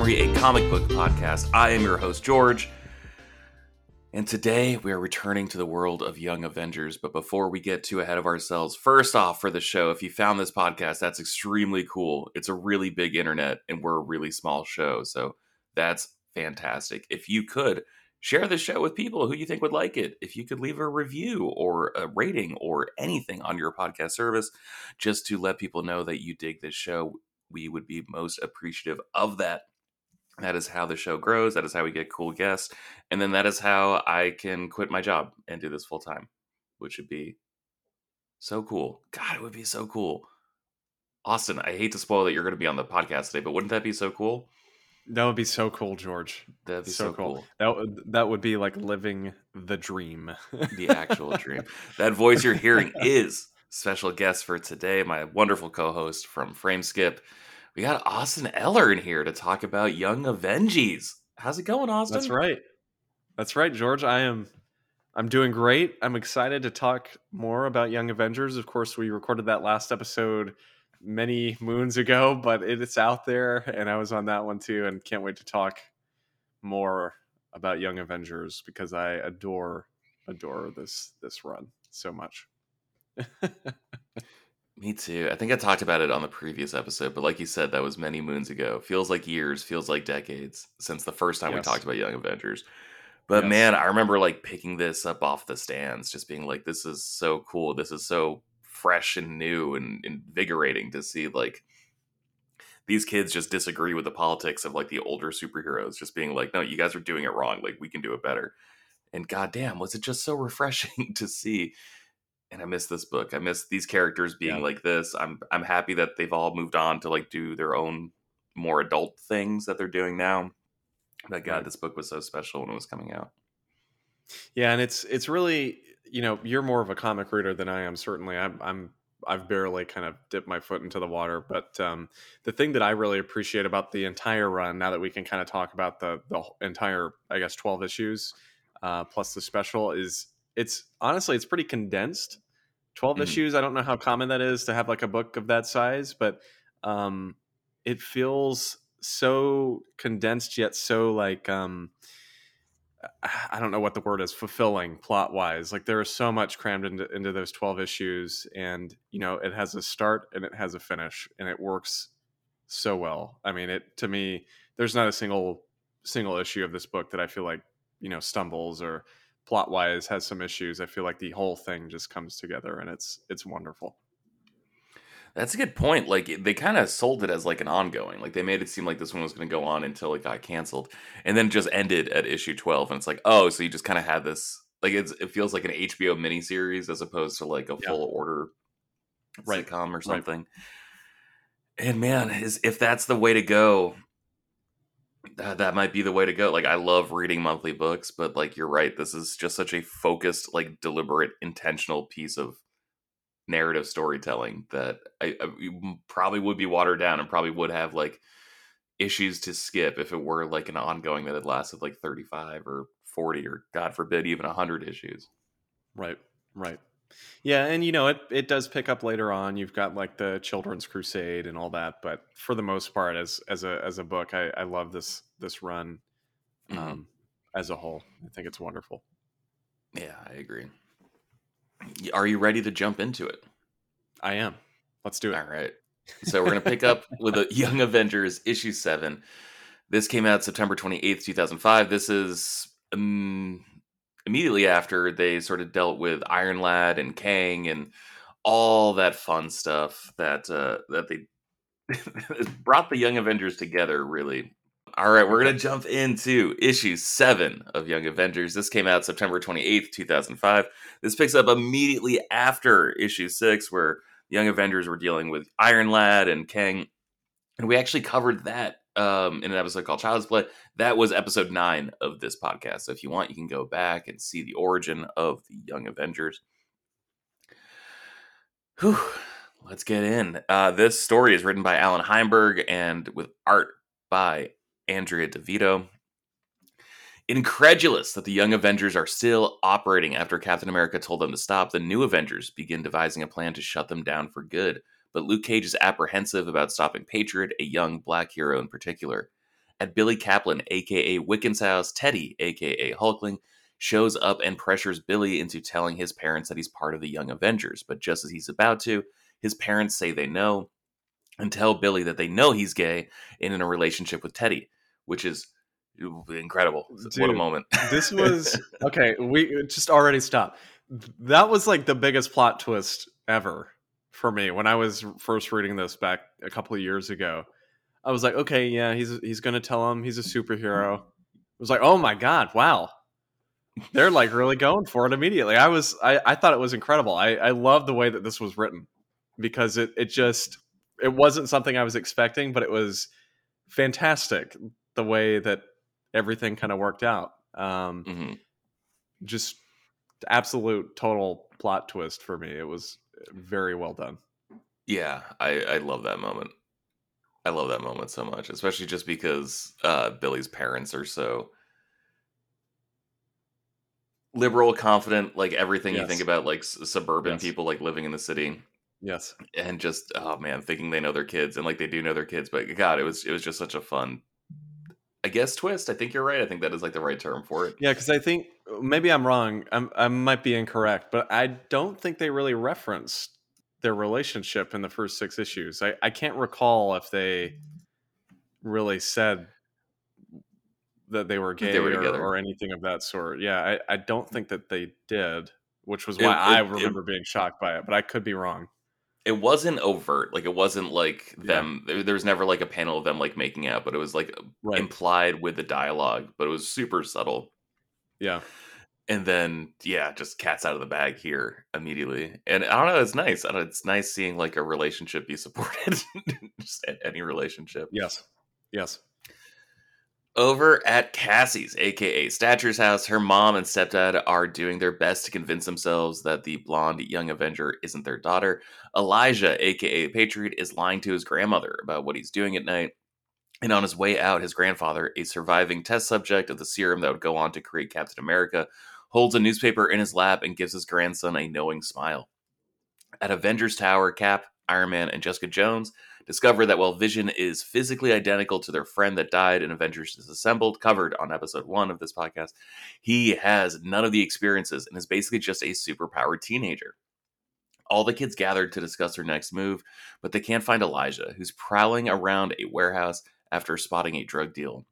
A comic book podcast. I am your host, George, and today we are returning to the world of Young Avengers. But before we get too ahead of ourselves, first off, for the show, if you found this podcast, that's extremely cool. It's a really big internet, and we're a really small show, so that's fantastic. If you could, share the show with people who you think would like it. If you could leave a review or a rating or anything on your podcast service, just to let people know that you dig this show, we would be most appreciative of that. That is how the show grows. That is how we get cool guests. And then that is how I can quit my job and do this full time, which would be so cool. God, it would be so cool. Austin, I hate to spoil that you're going to be on the podcast today, but wouldn't that be so cool? That would be so cool, George. That'd be so, so cool. cool. That would that would be like living the dream. the actual dream. That voice you're hearing is special guest for today, my wonderful co-host from Frameskip. We got Austin Eller in here to talk about Young Avengies. How's it going, Austin? That's right. That's right, George. I am I'm doing great. I'm excited to talk more about Young Avengers. Of course, we recorded that last episode many moons ago, but it's out there, and I was on that one too, and can't wait to talk more about Young Avengers because I adore adore this this run so much. Me too. I think I talked about it on the previous episode, but like you said, that was many moons ago. Feels like years, feels like decades since the first time yes. we talked about Young Avengers. But yes. man, I remember like picking this up off the stands, just being like, this is so cool. This is so fresh and new and invigorating to see like these kids just disagree with the politics of like the older superheroes just being like no you guys are doing it wrong like we can do it better and goddamn was it just so refreshing to see and i miss this book i miss these characters being yeah. like this i'm i'm happy that they've all moved on to like do their own more adult things that they're doing now but god right. this book was so special when it was coming out yeah and it's it's really you know, you're more of a comic reader than I am. Certainly, I'm. I'm I've barely kind of dipped my foot into the water, but um, the thing that I really appreciate about the entire run, now that we can kind of talk about the the entire, I guess, twelve issues uh, plus the special, is it's honestly it's pretty condensed. 12 mm-hmm. issues. I don't know how common that is to have like a book of that size, but um, it feels so condensed yet so like um, I don't know what the word is fulfilling plot wise. Like there is so much crammed into, into those 12 issues and you know, it has a start and it has a finish and it works so well. I mean, it to me there's not a single single issue of this book that I feel like, you know, stumbles or plot wise has some issues. I feel like the whole thing just comes together and it's it's wonderful. That's a good point. Like they kind of sold it as like an ongoing. Like they made it seem like this one was going to go on until it got canceled, and then just ended at issue twelve. And it's like, oh, so you just kind of had this. Like it's it feels like an HBO miniseries as opposed to like a yeah. full order right. sitcom or something. Right. And man, is if that's the way to go, that, that might be the way to go. Like I love reading monthly books, but like you're right, this is just such a focused, like deliberate, intentional piece of narrative storytelling that I, I probably would be watered down and probably would have like issues to skip if it were like an ongoing that had lasted like 35 or 40 or god forbid even 100 issues right right yeah and you know it, it does pick up later on you've got like the children's crusade and all that but for the most part as as a as a book i i love this this run mm-hmm. um as a whole i think it's wonderful yeah i agree are you ready to jump into it? I am. Let's do it. All right. So we're going to pick up with a Young Avengers issue 7. This came out September 28th, 2005. This is um, immediately after they sort of dealt with Iron Lad and Kang and all that fun stuff that uh, that they brought the Young Avengers together really all right, we're to jump into issue seven of Young Avengers. This came out September 28th, 2005. This picks up immediately after issue six, where Young Avengers were dealing with Iron Lad and Kang. And we actually covered that um, in an episode called Child's Play. That was episode nine of this podcast. So if you want, you can go back and see the origin of the Young Avengers. Whew, let's get in. Uh, this story is written by Allan Heinberg and with art by Andrea Di Vito. Incredulous that the Young Avengers are still operating after Captain America told them to stop, the new Avengers begin devising a plan to shut them down for good. But Luke Cage is apprehensive about stopping Patriot, a young black hero in particular. And Billy Kaplan, aka Wiccan's house, Teddy, aka Hulkling, shows up and pressures Billy into telling his parents that he's part of the Young Avengers. But just as he's about to, his parents say they know and tell Billy that they know he's gay and in a relationship with Teddy, which is incredible. Dude, what a moment. this was okay. We just already stopped. That was like the biggest plot twist ever for me when I was first reading this back a couple of years ago. I was like, okay, yeah, he's he's gonna tell him he's a superhero. It was like, oh my god, wow, they're like really going for it immediately. I was I, I thought it was incredible. I I love the way that this was written because it it just it wasn't something I was expecting, but it was fantastic the way that everything kind of worked out. Um, hmm Just absolute total plot twist for me. It was very well done. Yeah, I, I love that moment. I love that moment so much, especially just because uh, Billy's parents are so liberal, confident, like everything you think about, like s- suburban Yes. people, like living in the city, Yes. and just oh man, thinking they know their kids, and like they do know their kids, but God, it was it was just such a fun, I guess, twist. I think you're right. I think that is like the right term for it. Yeah, because I think maybe I'm wrong. I'm, I might be incorrect, but I don't think they really referenced their relationship in the first six issues. I, I can't recall if they really said that they were That they gay were or, or anything of that sort. Yeah, I, I don't think that they did, which was It- why I it- it- remember being shocked by it, but I could be wrong. It wasn't overt, like it wasn't like Yeah. them. There, there was never like a panel of them like making out, but it was like Right. implied with the dialogue, but it was super subtle. yeah. And then yeah, just cats out of the bag here immediately. And I don't know, it's nice. I don't, it's nice seeing like a relationship be supported, just any relationship. Yes. Yes. Over at Cassie's, aka Stature's house, her mom and stepdad are doing their best to convince themselves that the blonde young Avenger isn't their daughter. Elijah, aka Patriot, is lying to his grandmother about what he's doing at night. And on his way out, his grandfather, a surviving test subject of the serum that would go on to create Captain America, holds a newspaper in his lap and gives his grandson a knowing smile. At Avengers Tower, Cap, Iron Man, and Jessica Jones discover that while Vision is physically identical to their friend that died in Avengers Disassembled, covered on episode one of this podcast, he has none of the experiences and is basically just a superpowered teenager. All the kids gathered to discuss their next move, but they can't find Elijah, who's prowling around a warehouse after spotting a drug deal.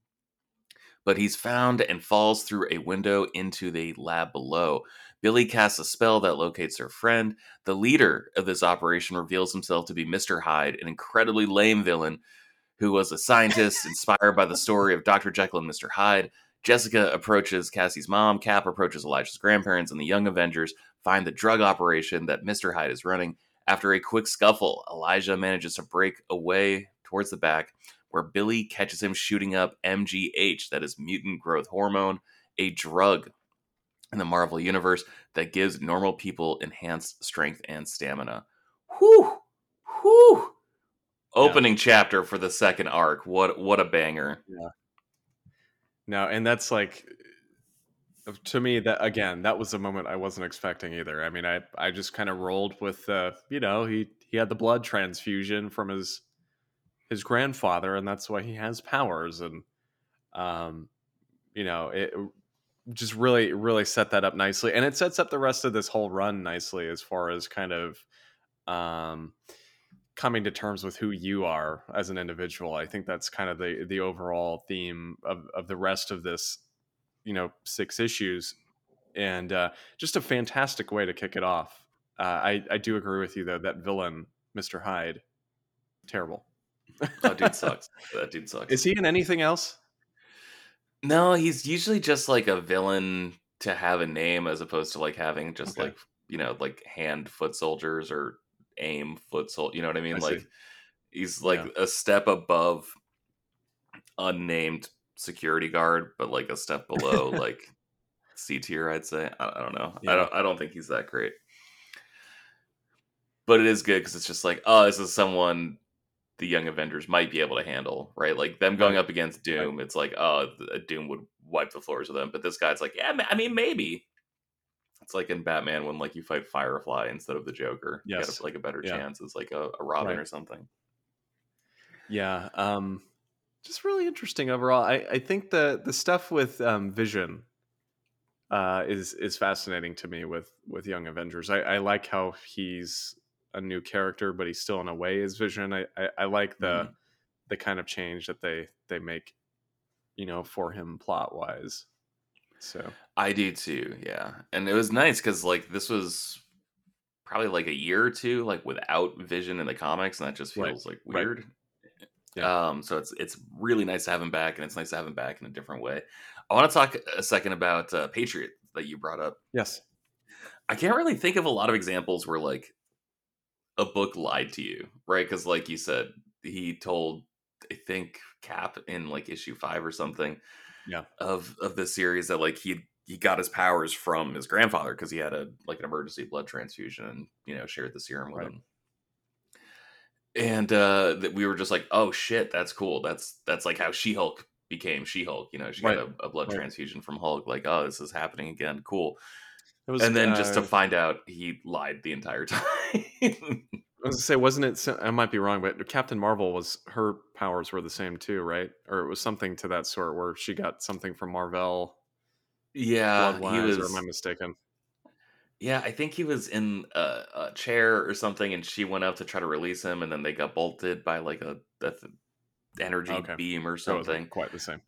But he's found and falls through a window into the lab below. Billy casts a spell that locates their friend. The leader of this operation reveals himself to be Mr. Hyde, an incredibly lame villain who was a scientist inspired by the story of Dr. Jekyll and Mr. Hyde. Jessica approaches Cassie's mom, Cap approaches Elijah's grandparents, and the Young Avengers find the drug operation that Mr. Hyde is running. After a quick scuffle, Elijah manages to break away towards the back, where Billy catches him shooting up MGH, that is mutant growth hormone, a drug in the Marvel Universe that gives normal people enhanced strength and stamina. Whew! Whew! Opening chapter for the second arc. What what a banger. Yeah. No, and that's like to me that again that was a moment I wasn't expecting either. I mean, I I just kind of rolled with uh, you know he he had the blood transfusion from his his grandfather, and that's why he has powers, and um, you know it just really really set that up nicely, and it sets up the rest of this whole run nicely as far as kind of um coming to terms with who you are as an individual. I think that's kind of the the overall theme of of the rest of this, you know, six issues, and uh, just a fantastic way to kick it off. Uh, I I do agree with you though that villain, Mister Hyde, terrible. Oh, dude sucks. that dude sucks. Is he in anything else? No, he's usually just like a villain to have a name as opposed to like having just Okay. like you know like hand foot soldiers or aim foot sol. You know what I mean? I see. like he's like a step above unnamed security guard, but like a step below like C tier. I'd say. I, I don't know. Yeah. I don't. I don't think he's that great. But it is good because it's just like, oh, this is someone the Young Avengers might be able to handle, right? Like them going up against Doom, it's like, oh, Doom would wipe the floors with them. But this guy's like, yeah, I mean, maybe. It's like in Batman when like you fight Firefly instead of the Joker. You Yes. get like a better Yeah. chance as like a, a Robin Right. or something. Yeah, um, just really interesting overall. I, I think the the stuff with um, Vision uh, is is fascinating to me with with Young Avengers. I, I like how he's a new character, but he's still in a way is Vision. I, I, I like the Mhm. the kind of change that they they make, you know, for him plot wise. So I do too, yeah. And it was nice because like this was probably like a year or two like without Vision in the comics, and that just Right, feels like right. weird. Yeah. Um, so it's it's really nice to have him back, and it's nice to have him back in a different way. I want to talk a second about uh, Patriot that you brought up. yes, I can't really think of a lot of examples where like a book lied to you, right? Because like you said, he told I think Cap in like issue five or something, Yeah. of of the series that like he he got his powers from his grandfather because he had a like an emergency blood transfusion and you know shared the serum with Right. him. And uh that we were just like, oh shit, that's cool. That's that's like how She Hulk became She Hulk. You know, she Right. got a, a blood Right. transfusion from Hulk. Like, oh, this is happening again. Cool was. and then just to uh, find out he lied the entire time. I was gonna say, wasn't it? I might be wrong, but Captain Marvel was her powers were the same too, right? Or it was something to that sort where she got something from Marvel yeah, he was. or am I mistaken? Yeah, I think he was in a, a chair or something, and she went up to try to release him, and then they got bolted by like a, a energy Okay. beam or So it wasn't something. quite the same.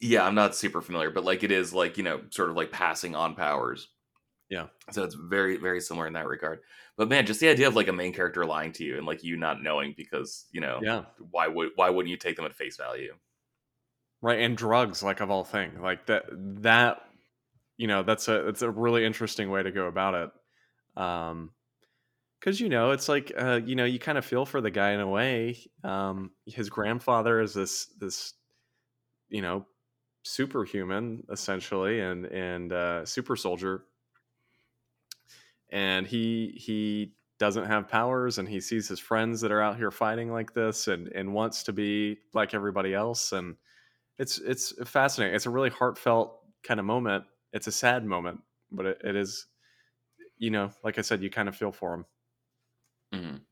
Yeah, I'm not super familiar, but like it is like you know, sort of like passing on powers. Yeah. So it's very very similar in that regard. But man, just the idea of like a main character lying to you and like you not knowing because you know Yeah, why would why wouldn't you take them at face value? right. And drugs, like of all things, like that. That you know, that's a that's a really interesting way to go about it. Um, because you know, it's like uh, you know, you kind of feel for the guy in a way. Um, his grandfather is this this, you know, superhuman essentially, and and uh, super soldier, and he he doesn't have powers and he sees his friends that are out here fighting like this and and wants to be like everybody else and it's it's fascinating it's a really heartfelt kind of moment it's a sad moment but it, it is you know like i said you kind of feel for him Mhm.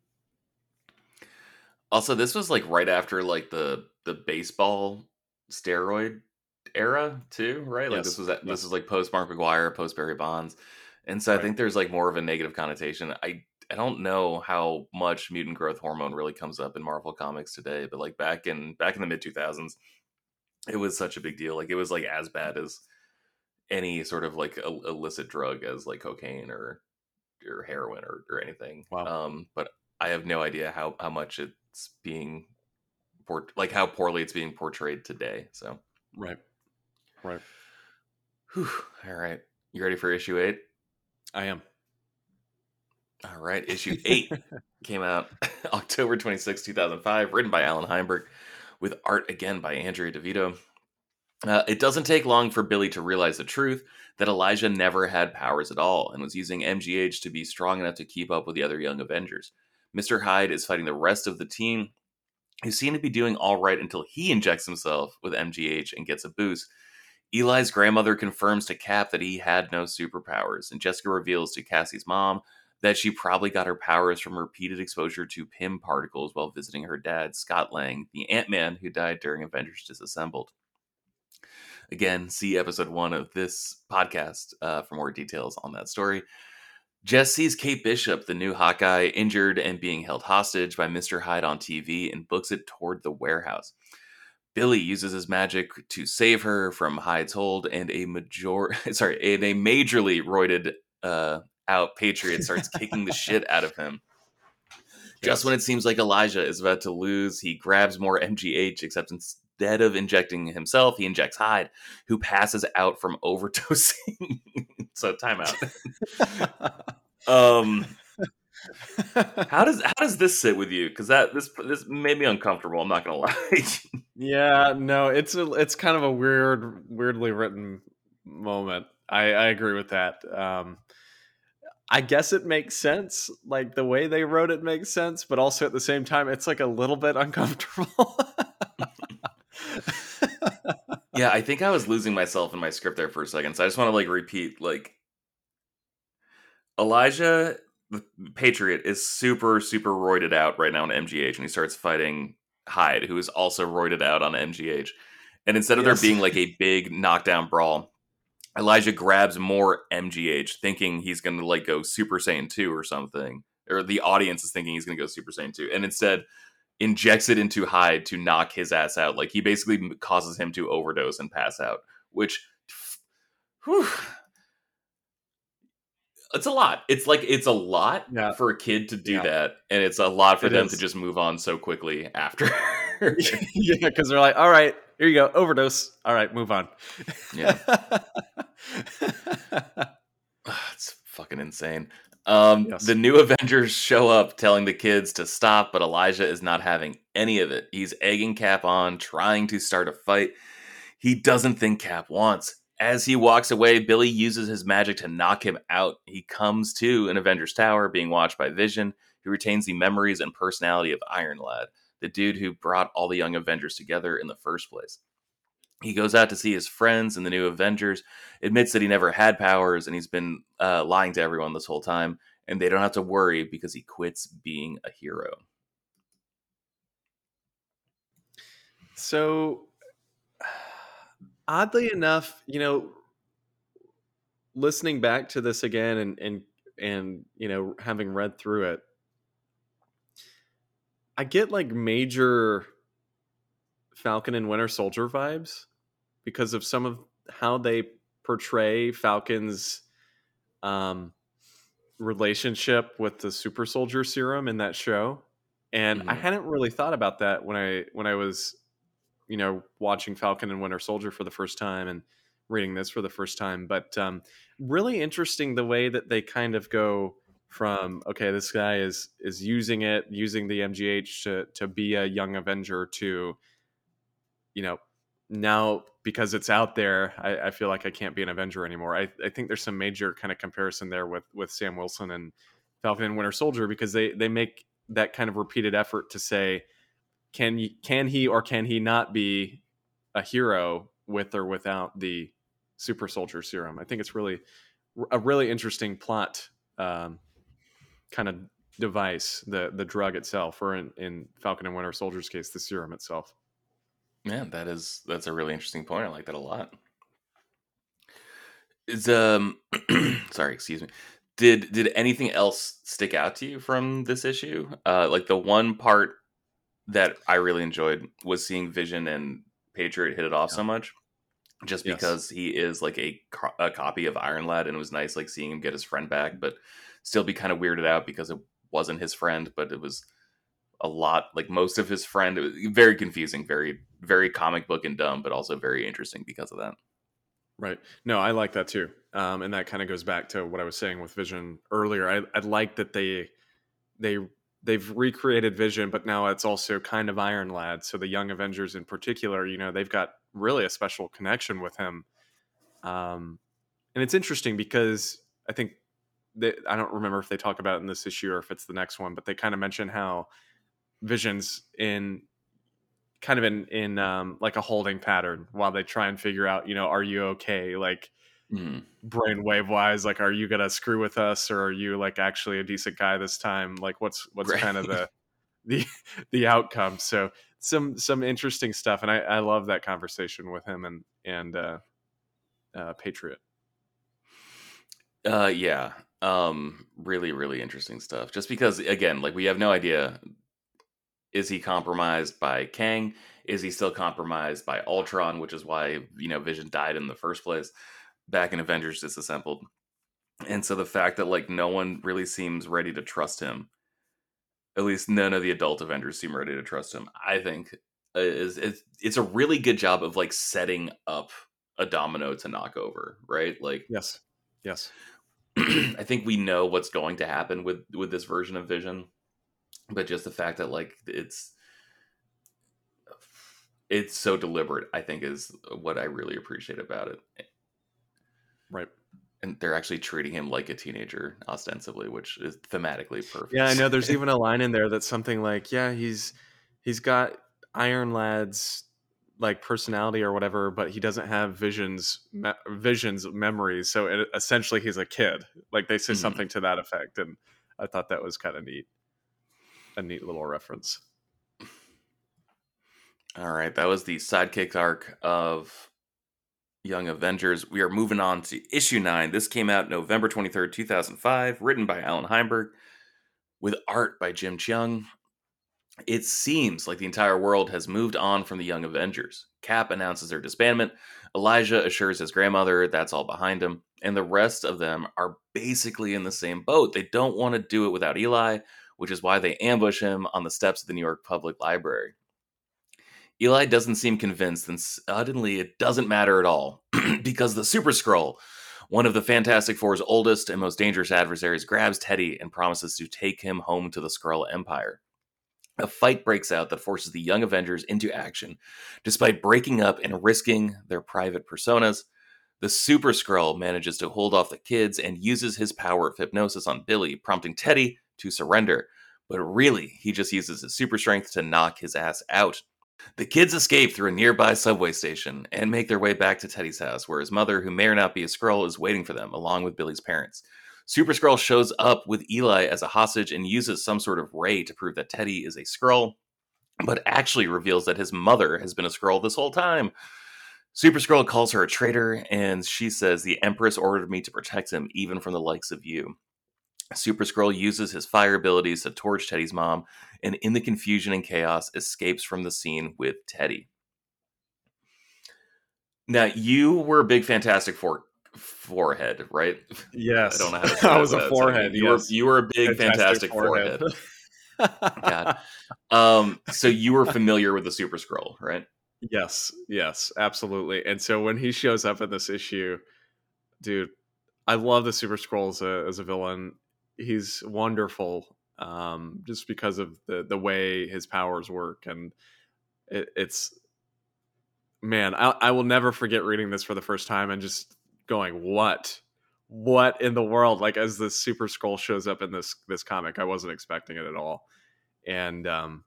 Also, this was like right after like the the baseball steroid era too, right? Like Yes, this was this yes. is like post Mark McGwire, post Barry Bonds, and so I think there's like more of a negative connotation. I I don't know how much mutant growth hormone really comes up in Marvel comics today, but like back in back in the mid 2000s, it was such a big deal. Like it was like as bad as any sort of like ill- illicit drug as like cocaine or or heroin or, or anything. Wow. Um, but I have no idea how how much it's being port like how poorly it's being portrayed today. So, right right whew, all right, you ready for issue eight? I am All right, issue eight came out October 26, 2005, written by Allan Heinberg, with art again by Andrea Di Vito. Uh, it doesn't take long for Billy to realize the truth that Elijah never had powers at all and was using MGH to be strong enough to keep up with the other young Avengers. Mr. Hyde is fighting the rest of the team, who seem to be doing all right until he injects himself with MGH and gets a boost. Eli's grandmother confirms to Cap that he had no superpowers, and Jessica reveals to Cassie's mom that she probably got her powers from repeated exposure to Pym particles while visiting her dad, Scott Lang, the Ant Man who died during Avengers Disassembled. Again, see episode one of this podcast uh, for more details on that story. Jess sees Kate Bishop, the new Hawkeye, injured and being held hostage by Mr. Hyde on TV and books it toward the warehouse. Billy uses his magic to save her from Hyde's hold, and a major sorry, and a majorly roided uh, out Patriot starts kicking the shit out of him. Just when it seems like Elijah is about to lose, he grabs more MGH, except instead of injecting himself, he injects Hyde, who passes out from overdosing. so timeout. Um, how does how does this sit with you? Because that this this made me uncomfortable. I'm not gonna lie. yeah no it's a, it's kind of a weird weirdly written moment i i agree with that um I guess it makes sense. Like the way they wrote it makes sense, but also at the same time, it's like a little bit uncomfortable. yeah, I think I was losing myself in my script there for a second. So I just want to like repeat like Elijah, Patriot, is super, super roided out right now on MGH, and he starts fighting Hyde, who is also roided out on MGH. And instead of Yes. there being like a big knockdown brawl, Elijah grabs more MGH, thinking he's going to like go Super Saiyan 2 or something. Or the audience is thinking he's going to go Super Saiyan 2. And instead injects it into Hyde to knock his ass out. Like he basically causes him to overdose and pass out, which. Whew, it's a lot. It's like it's a lot Yeah. for a kid to do Yeah. that, and it's a lot for It them is. to just move on so quickly after. yeah, because they're like, all right, here you go, overdose. All right, move on. Yeah. it's fucking insane. Um, Yes. The new Avengers show up telling the kids to stop, but Elijah is not having any of it. He's egging Cap on, trying to start a fight. He doesn't think Cap wants. As he walks away, Billy uses his magic to knock him out. He comes to an Avengers Tower, being watched by Vision, who retains the memories and personality of Iron Lad, the dude who brought all the young Avengers together in the first place. He goes out to see his friends and the new Avengers, admits that he never had powers and he's been uh, lying to everyone this whole time, and they don't have to worry because he quits being a hero. So, oddly enough, you know, listening back to this again and and and you know having read through it, I get like major Falcon and Winter Soldier vibes because of some of how they portray Falcon's um, relationship with the Super Soldier Serum in that show. And I Mhm. hadn't really thought about that when I when I was, you know, watching Falcon and Winter Soldier for the first time and reading this for the first time. But um, really interesting the way that they kind of go from okay, this guy is is using it, using the MGH to to be a young Avenger to, you know, now because it's out there, I, I feel like I can't be an Avenger anymore. I, I think there's some major kind of comparison there with with Sam Wilson and Falcon and Winter Soldier because they they make that kind of repeated effort to say, can can he or can he not be a hero with or without the super soldier serum? I think it's really a really interesting plot um, kind of device, the the drug itself, or in, in Falcon and Winter Soldier's case, the serum itself. Yeah, that is that's a really interesting point. I like that a lot. Is um sorry, excuse me. Did did anything else stick out to you from this issue? Uh like the one part that I really enjoyed was seeing Vision and Patriot hit it off Yeah. so much. Just Yes. because he is like a, co- a copy of Iron Lad, and it was nice like seeing him get his friend back, but still be kind of weirded out because it wasn't his friend, but it was a lot like most of his friend. It was very confusing, very very comic book and dumb, but also very interesting because of that. Right. No, I like that too. Um, and that kind of goes back to what I was saying with Vision earlier. I, I like that they they they've recreated Vision, but now it's also kind of Iron Lad. So the Young Avengers in particular, you know, they've got really a special connection with him. Um, and it's interesting because I think they, I don't remember if they talk about it in this issue or if it's the next one, but they kind of mention how Vision's in kind of in in um, like a holding pattern while they try and figure out, you know, are you okay? Like Mhm. brainwave wise, like are you gonna screw with us or are you like actually a decent guy this time? Like what's what's Right. kind of the the the outcome? So some some interesting stuff, and I, I love that conversation with him and and uh, uh, Patriot. Uh, yeah. Um, really, really interesting stuff. Just because, again, like we have no idea. Is he compromised by Kang? Is he still compromised by Ultron? Which is why you know Vision died in the first place, back in Avengers Disassembled. And so the fact that like no one really seems ready to trust him, at least none of the adult Avengers seem ready to trust him. I think uh, is it's, it's a really good job of like setting up a domino to knock over, right? Like Yes, yes, I think we know what's going to happen with with this version of Vision, but just the fact that like it's it's so deliberate, I think, is what I really appreciate about it. Right. And they're actually treating him like a teenager, ostensibly, which is thematically perfect. Yeah, I know. There's even a line in there that's something like, "Yeah, he's he's got Iron Lad's like personality or whatever, but he doesn't have visions, me- visions, memories. So it, essentially, he's a kid. Like they say Mhm. something to that effect, and I thought that was kind of neat, a neat little reference. All right, that was the sidekick arc of Young Avengers. We are moving on to issue nine. This came out November 23rd, 2005, written by Allan Heinberg, with art by Jim Cheung. It seems like the entire world has moved on from the Young Avengers. Cap announces their disbandment. Elijah assures his grandmother that's all behind him. And the rest of them are basically in the same boat. They don't want to do it without Eli, which is why they ambush him on the steps of the New York Public Library. Eli doesn't seem convinced, and suddenly it doesn't matter at all because the Super Skrull, one of the Fantastic Four's oldest and most dangerous adversaries, grabs Teddy and promises to take him home to the Skrull Empire. A fight breaks out that forces the Young Avengers into action. Despite breaking up and risking their private personas, the Super Skrull manages to hold off the kids and uses his power of hypnosis on Billy, prompting Teddy to surrender. But really, he just uses his super strength to knock his ass out. The kids escape through a nearby subway station and make their way back to Teddy's house, where his mother, who may or not be a Skrull, is waiting for them, along with Billy's parents. Super Skrull shows up with Eli as a hostage and uses some sort of ray to prove that Teddy is a Skrull, but actually reveals that his mother has been a Skrull this whole time. Super Skrull calls her a traitor, and she says, The Empress ordered me to protect him, even from the likes of you. Super Skrull uses his fire abilities to torch Teddy's mom, and in the confusion and chaos, escapes from the scene with Teddy. Now, you were a big Fantastic Four forehead, right? Yes, I don't know how to say I that was a forehead. You yes. were you were a big fantastic, forehead. God. Um, so you were familiar with the Super Skrull, right? Yes, yes, absolutely. And so when he shows up in this issue, dude, I love the Super Skrull as a, as a villain. He's wonderful, um, just because of the the way his powers work, and it, it's man, I, I will never forget reading this for the first time and just going, "What, what in the world?" Like as the Super Skrull shows up in this this comic, I wasn't expecting it at all, and um,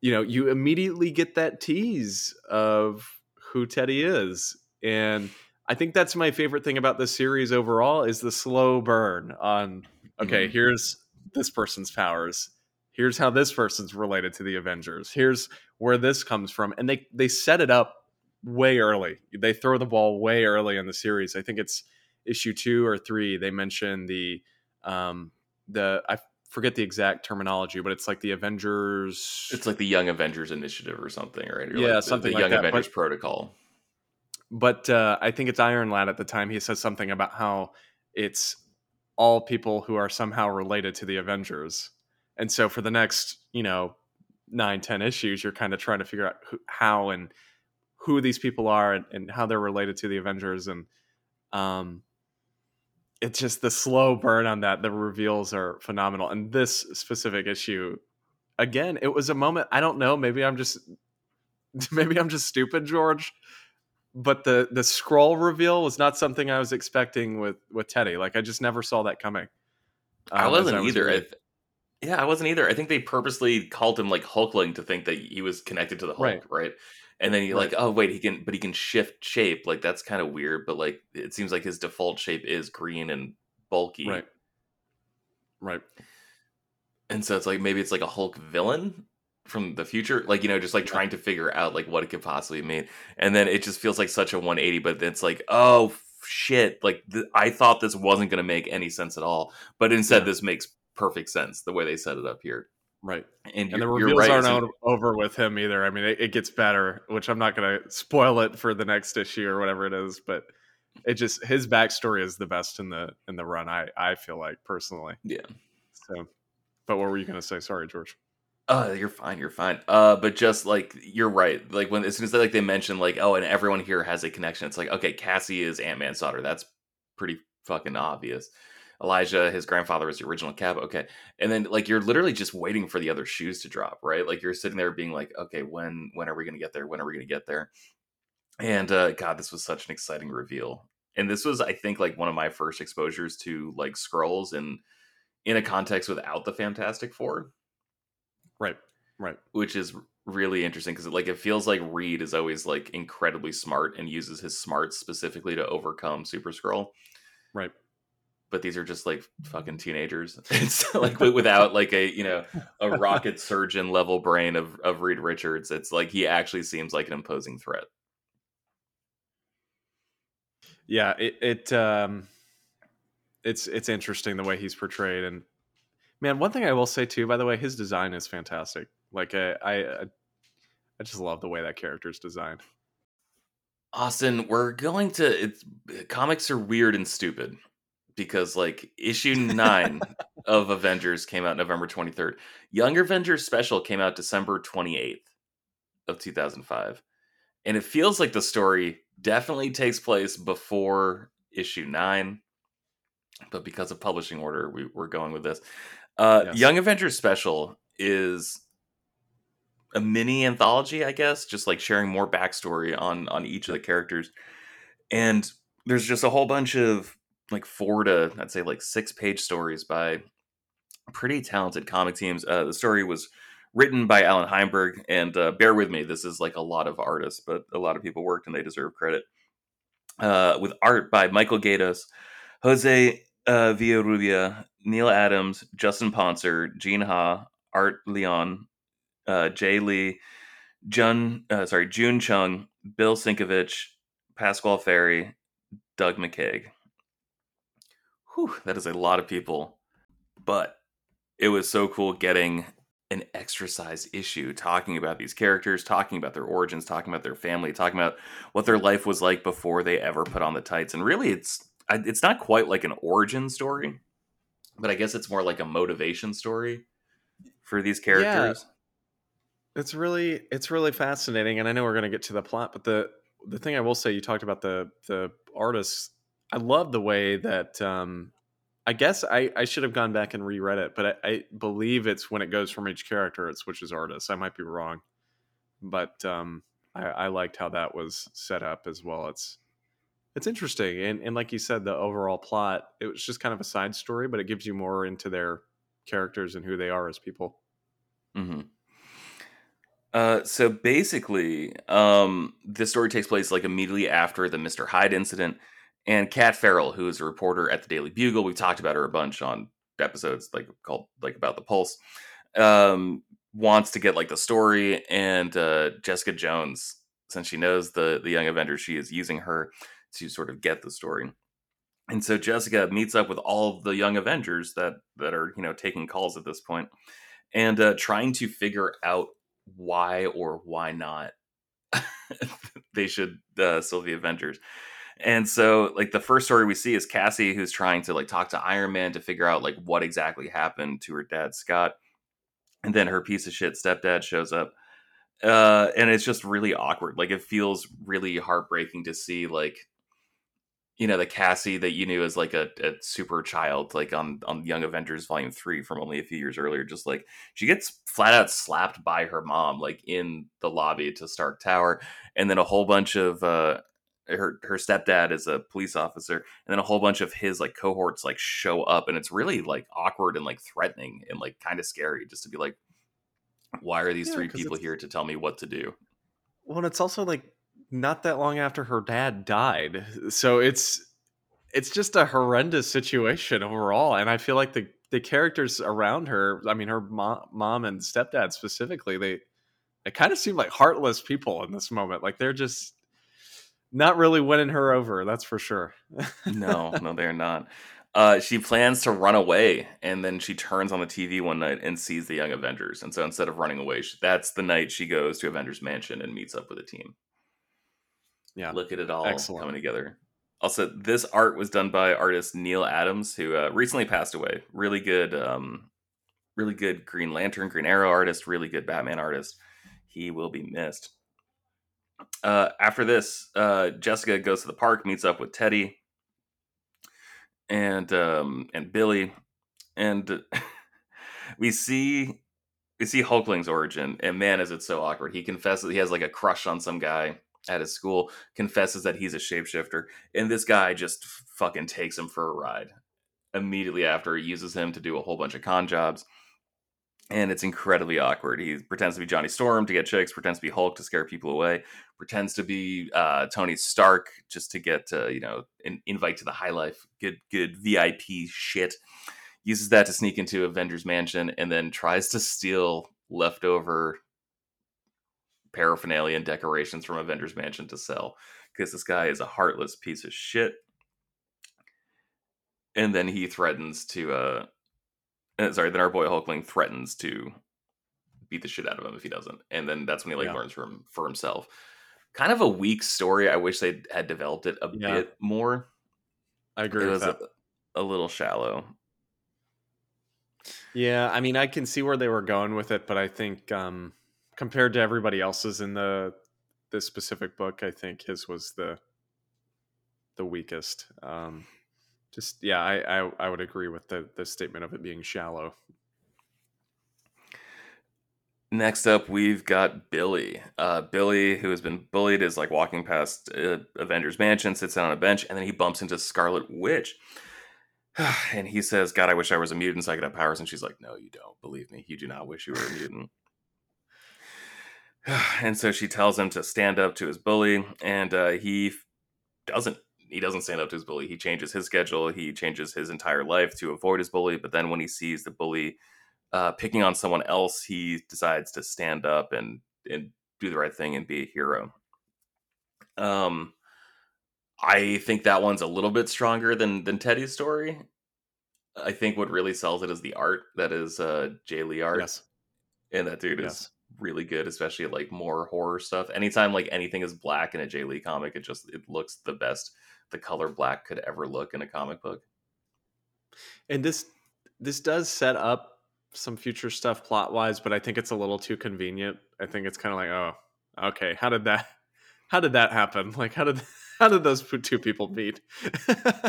you know, you immediately get that tease of who Teddy is. And I think that's my favorite thing about this series overall is the slow burn on okay, Mhm. here's this person's powers. Here's how this person's related to the Avengers. Here's where this comes from. And they they set it up way early. They throw the ball way early in the series. I think it's issue 2 or 3 they mention the um the I forget the exact terminology, but it's like the Avengers. It's like the Young Avengers Initiative or something, right? Or Yeah, like the, something the like Young that, Avengers but- Protocol. But uh, I think it's Iron Lad at the time. He says something about how it's all people who are somehow related to the Avengers, and so for the next, you know, nine ten issues, you're kind of trying to figure out who, how and who these people are and, and how they're related to the Avengers, and um, it's just the slow burn on that. The reveals are phenomenal, and this specific issue, again, it was a moment. I don't know. Maybe I'm just maybe I'm just stupid, George. But the the Skrull reveal was not something I was expecting with with Teddy. Like I just never saw that coming. I Um, as wasn't was either. I yeah, I wasn't either. I think they purposely called him like Hulkling to think that he was connected to the Hulk, Right. right? And then he Right. like, oh wait, he can, but he can shift shape. Like that's kind of weird. But like, it seems like his default shape is green and bulky, Right. Right. And so it's like maybe it's like a Hulk villain from the future, like you know, just like Yeah. trying to figure out like what it could possibly mean. And then it just feels like such a 180. But it's like, oh shit, like th- I thought this wasn't going to make any sense at all, but instead Yeah. this makes perfect sense the way they set it up here. Right. And, And the reveals right. aren't over with him either. I mean, it, it gets better, which I'm not going to spoil it for the next issue or whatever it is, but it just his backstory is the best in the in the run. I I feel like personally. Yeah. So, but what were you going to say? Sorry, George. Oh, you're fine. You're fine. Uh, but just like you're right. Like when as soon as they, like they mention like oh, and everyone here has a connection. It's like okay, Cassie is Ant Man's daughter. That's pretty fucking obvious. Elijah, his grandfather was the original Cap. Okay, and then like you're literally just waiting for the other shoes to drop, right? Like you're sitting there being like, okay, when when are we gonna get there? When are we gonna get there? And uh, God, this was such an exciting reveal. And this was, I think, like one of my first exposures to like Skrulls and in a context without the Fantastic Four Right. Right. which is really interesting because like it feels like Reed is always like incredibly smart and uses his smarts specifically to overcome Super Skrull. Right. But these are just like fucking teenagers. It's like without like a you know a rocket surgeon level brain of of Reed Richards. It's like he actually seems like an imposing threat. Yeah, it, it um it's it's interesting the way he's portrayed and man, one thing I will say too, by the way, his design is fantastic. Like uh, I, I, I just love the way that character is designed. Austin, we're going to. It's eh, comics are weird and stupid because like issue nine of Avengers came out November twenty third. Young Avengers special came out December twenty eighth of two thousand five, and it feels like the story definitely takes place before issue nine. But because of publishing order, we, we're going with this. Uh, yes. Young Avengers special is a mini anthology, I guess, just like sharing more backstory on on each of the characters. And there's just a whole bunch of like four to I'd say like six page stories by pretty talented comic teams. Uh, the story was written by Allan Heinberg, and uh, bear with me, this is like a lot of artists, but a lot of people worked and they deserve credit. Uh, with art by Michael Gaydos, Jose uh, Villarrubia, Neal Adams, Justin Ponsor, Gene Ha, Art Lyon, uh, Jae Lee, Jun, uh, sorry, June Chung, Bill Sienkiewicz, Pasqual Ferry, Doug McCaig. Whew, that is a lot of people. But it was so cool getting an extra size issue talking about these characters, talking about their origins, talking about their family, talking about what their life was like before they ever put on the tights. And really, it's it's not quite like an origin story, but I guess it's more like a motivation story for these characters. It's really it's really fascinating, and I know we're going to get to the plot, but the the thing I will say, you talked about the the artists. I love the way that um, I guess I, I should have gone back and reread it, but I, I, believe it's when it goes from each character, it switches artists. I might be wrong, but um, I, I liked how that was set up as well. It's it's interesting, and and like you said, the overall plot it was just kind of a side story, but it gives you more into their characters and who they are as people. Mm-hmm. Uh, so basically, um, this story takes place like immediately after the Mr. Hyde incident, and Kat Farrell, who is a reporter at the Daily Bugle, we talked about her a bunch on episodes like called like about the Pulse, um, wants to get like the story, and uh, Jessica Jones, since she knows the the Young Avengers, she is using her to sort of get the story. And so Jessica meets up with all of the Young Avengers that that are you know taking calls at this point, and uh, trying to figure out why or why not they should uh, still be Avengers. And so, like the first story we see is Cassie, who's trying to like talk to Iron Man to figure out like what exactly happened to her dad Scott, and then her piece of shit stepdad shows up, uh, and it's just really awkward. Like it feels really heartbreaking to see like you know the Cassie that you knew as like a, a, super child, like on on Young Avengers Volume Three from only a few years earlier. Just like she gets flat out slapped by her mom, like in the lobby to Stark Tower, and then a whole bunch of uh, her her stepdad is a police officer, and then a whole bunch of his like cohorts like show up, and it's really like awkward and like threatening and like kind of scary just to be like, why are these yeah, three people here to tell me what to do? Well, and it's also like not that long after her dad died. So it's it's just a horrendous situation overall and I feel like the the characters around her, I mean her mom, mom and stepdad specifically, they they kind of seem like heartless people in this moment. Like they're just not really winning her over, that's for sure. no, no they're not. Uh, she plans to run away, and then she turns on the TV one night and sees the Young Avengers. And so instead of running away, she, that's the night she goes to Avengers Mansion and meets up with the team yeah. look at it all Excellent. coming together. Also this art was done by artist neal adams who uh, recently passed away. Really good um, really good green lantern green arrow artist really good batman artist. He will be missed. Uh, after this uh, jessica goes to the park meets up with teddy and um, and billy and we see we see hulkling's origin and man is it so awkward. He confesses he has like a crush on some guy at his school confesses that he's a shapeshifter and this guy just fucking takes him for a ride immediately after he uses him to do a whole bunch of con jobs and it's incredibly awkward. He pretends to be Johnny Storm to get chicks, pretends to be Hulk to scare people away, pretends to be uh, Tony Stark just to get uh, you know an invite to the high life, good good VIP shit. Uses that to sneak into Avengers Mansion and then tries to steal leftover paraphernalia and decorations from Avengers Mansion to sell because this guy is a heartless piece of shit. And then he threatens to uh, uh, sorry, then our boy Hulkling threatens to beat the shit out of him if he doesn't, and then that's when he like Yeah. learns from for himself. Kind of a weak story. I wish they had developed it a Yeah. bit more. I agree It with was that. a, a little shallow. Yeah, I mean, I can see where they were going with it, but I think um, compared to everybody else's in the this specific book, I think his was the the weakest. Um, just yeah, I, I I would agree with the the statement of it being shallow. Next up, we've got Billy. Uh, Billy, who has been bullied, is like walking past uh, Avengers Mansion, sits down on a bench, and then he bumps into Scarlet Witch. and he says, God, I wish I was a mutant so I could have powers. And she's like, No, you don't. Believe me, you do not wish you were a mutant. and so she tells him to stand up to his bully, and uh, he doesn't. He doesn't stand up to his bully. He changes his schedule. He changes his entire life to avoid his bully. But then when he sees the bully uh, picking on someone else, he decides to stand up and and do the right thing and be a hero. Um, I think that one's a little bit stronger than than Teddy's story. I think what really sells it is the art that is uh, Jae Lee art, Yes, and that dude Yes. is really good, especially like more horror stuff. Anytime like anything is black in a Jae Lee comic, it just it looks the best the color black could ever look in a comic book. and this this does set up some future stuff plot wise, but I think it's a little too convenient. I think it's kind of like, oh, okay, how did that how did that happen? Like, how did how did those two people meet?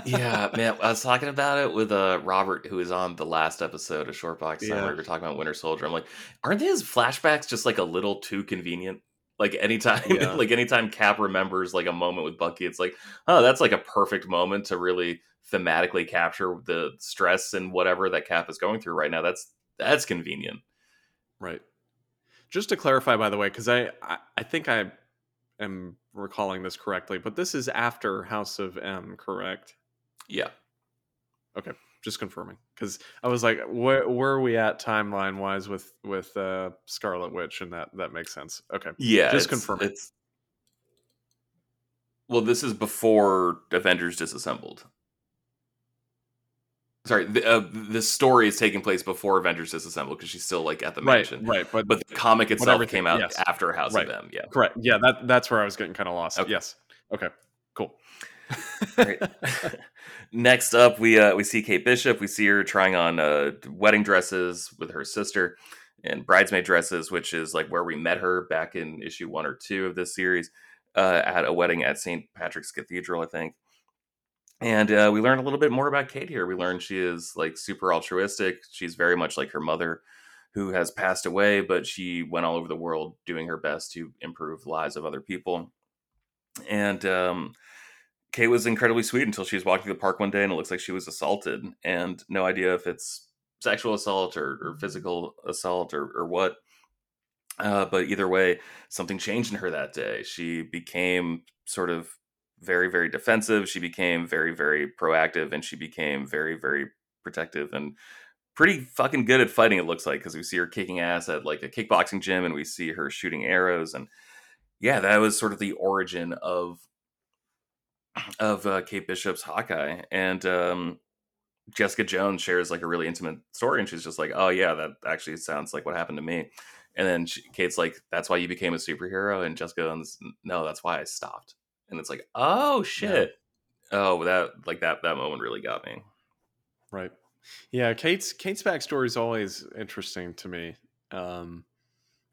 yeah, man. I was talking about it with uh Robert, who was on the last episode of Shortbox Summary. Yeah. We were talking about Winter Soldier. I'm like, aren't his flashbacks just like a little too convenient? Like anytime, Yeah. like anytime Cap remembers like a moment with Bucky, it's like, oh, that's like a perfect moment to really thematically capture the stress and whatever that Cap is going through right now. That's that's convenient. Right. Just to clarify, by the way, because I, I I think I am recalling this correctly, but this is after House of M, correct? Yeah. Okay, just confirming, because I was like, where where are we at timeline wise with with uh, Scarlet Witch, and that that makes sense. Okay. Yeah. Just confirming. It's well, this is before Avengers disassembled. Sorry, the, uh, the story is taking place before Avengers disassembled because she's still like at the Right. mansion. Right. But, But the comic itself came out yes. after House Right. of M. Yeah. correct. Yeah. That that's where I was getting kind of lost. Okay. Yes. Okay. Cool. Next up, we uh, we see Kate Bishop. We see her trying on uh, wedding dresses with her sister and bridesmaid dresses, which is like where we met her back in issue one or two of this series uh, at a wedding at St. Patrick's Cathedral, I think. And uh, we learn a little bit more about Kate here. We learn she is like super altruistic. She's very much like her mother, who has passed away, but she went all over the world doing her best to improve lives of other people. And um, Kate was incredibly sweet until she was walking through the park one day and it looks like she was assaulted, and no idea if it's sexual assault or, or physical assault or, or what. Uh, but either way, something changed in her that day. She became sort of very, very defensive. She became very, very proactive, and she became very, very protective and pretty fucking good at fighting. It looks like because we see her kicking ass at like a kickboxing gym, and we see her shooting arrows, and yeah, that was sort of the origin of of uh, Kate Bishop's Hawkeye, and um, Jessica Jones shares like a really intimate story, and she's just like, "Oh yeah, that actually sounds like what happened to me." And then she, Kate's like, "That's why you became a superhero," and Jessica Jones, "No, that's why I stopped." And it's like, "Oh shit." Oh, that like that that moment really got me. Right. Yeah, Kate's Kate's backstory is always interesting to me. Um,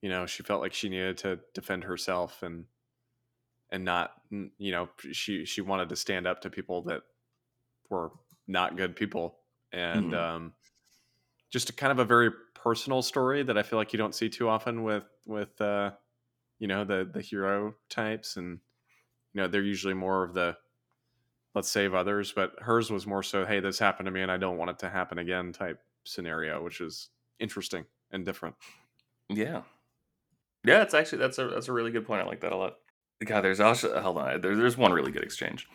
you know, she felt like she needed to defend herself and and not you know she she wanted to stand up to people that were not good people and Mhm. um, just a kind of a very personal story that I feel like you don't see too often with with uh, you know the the hero types and you know they're usually more of the let's save others but hers was more so hey this happened to me and i don't want it to happen again type scenario which is interesting and different. Yeah, yeah. It's actually that's a that's a really good point. I like that a lot. God, there's also hold on. There, there's one really good exchange.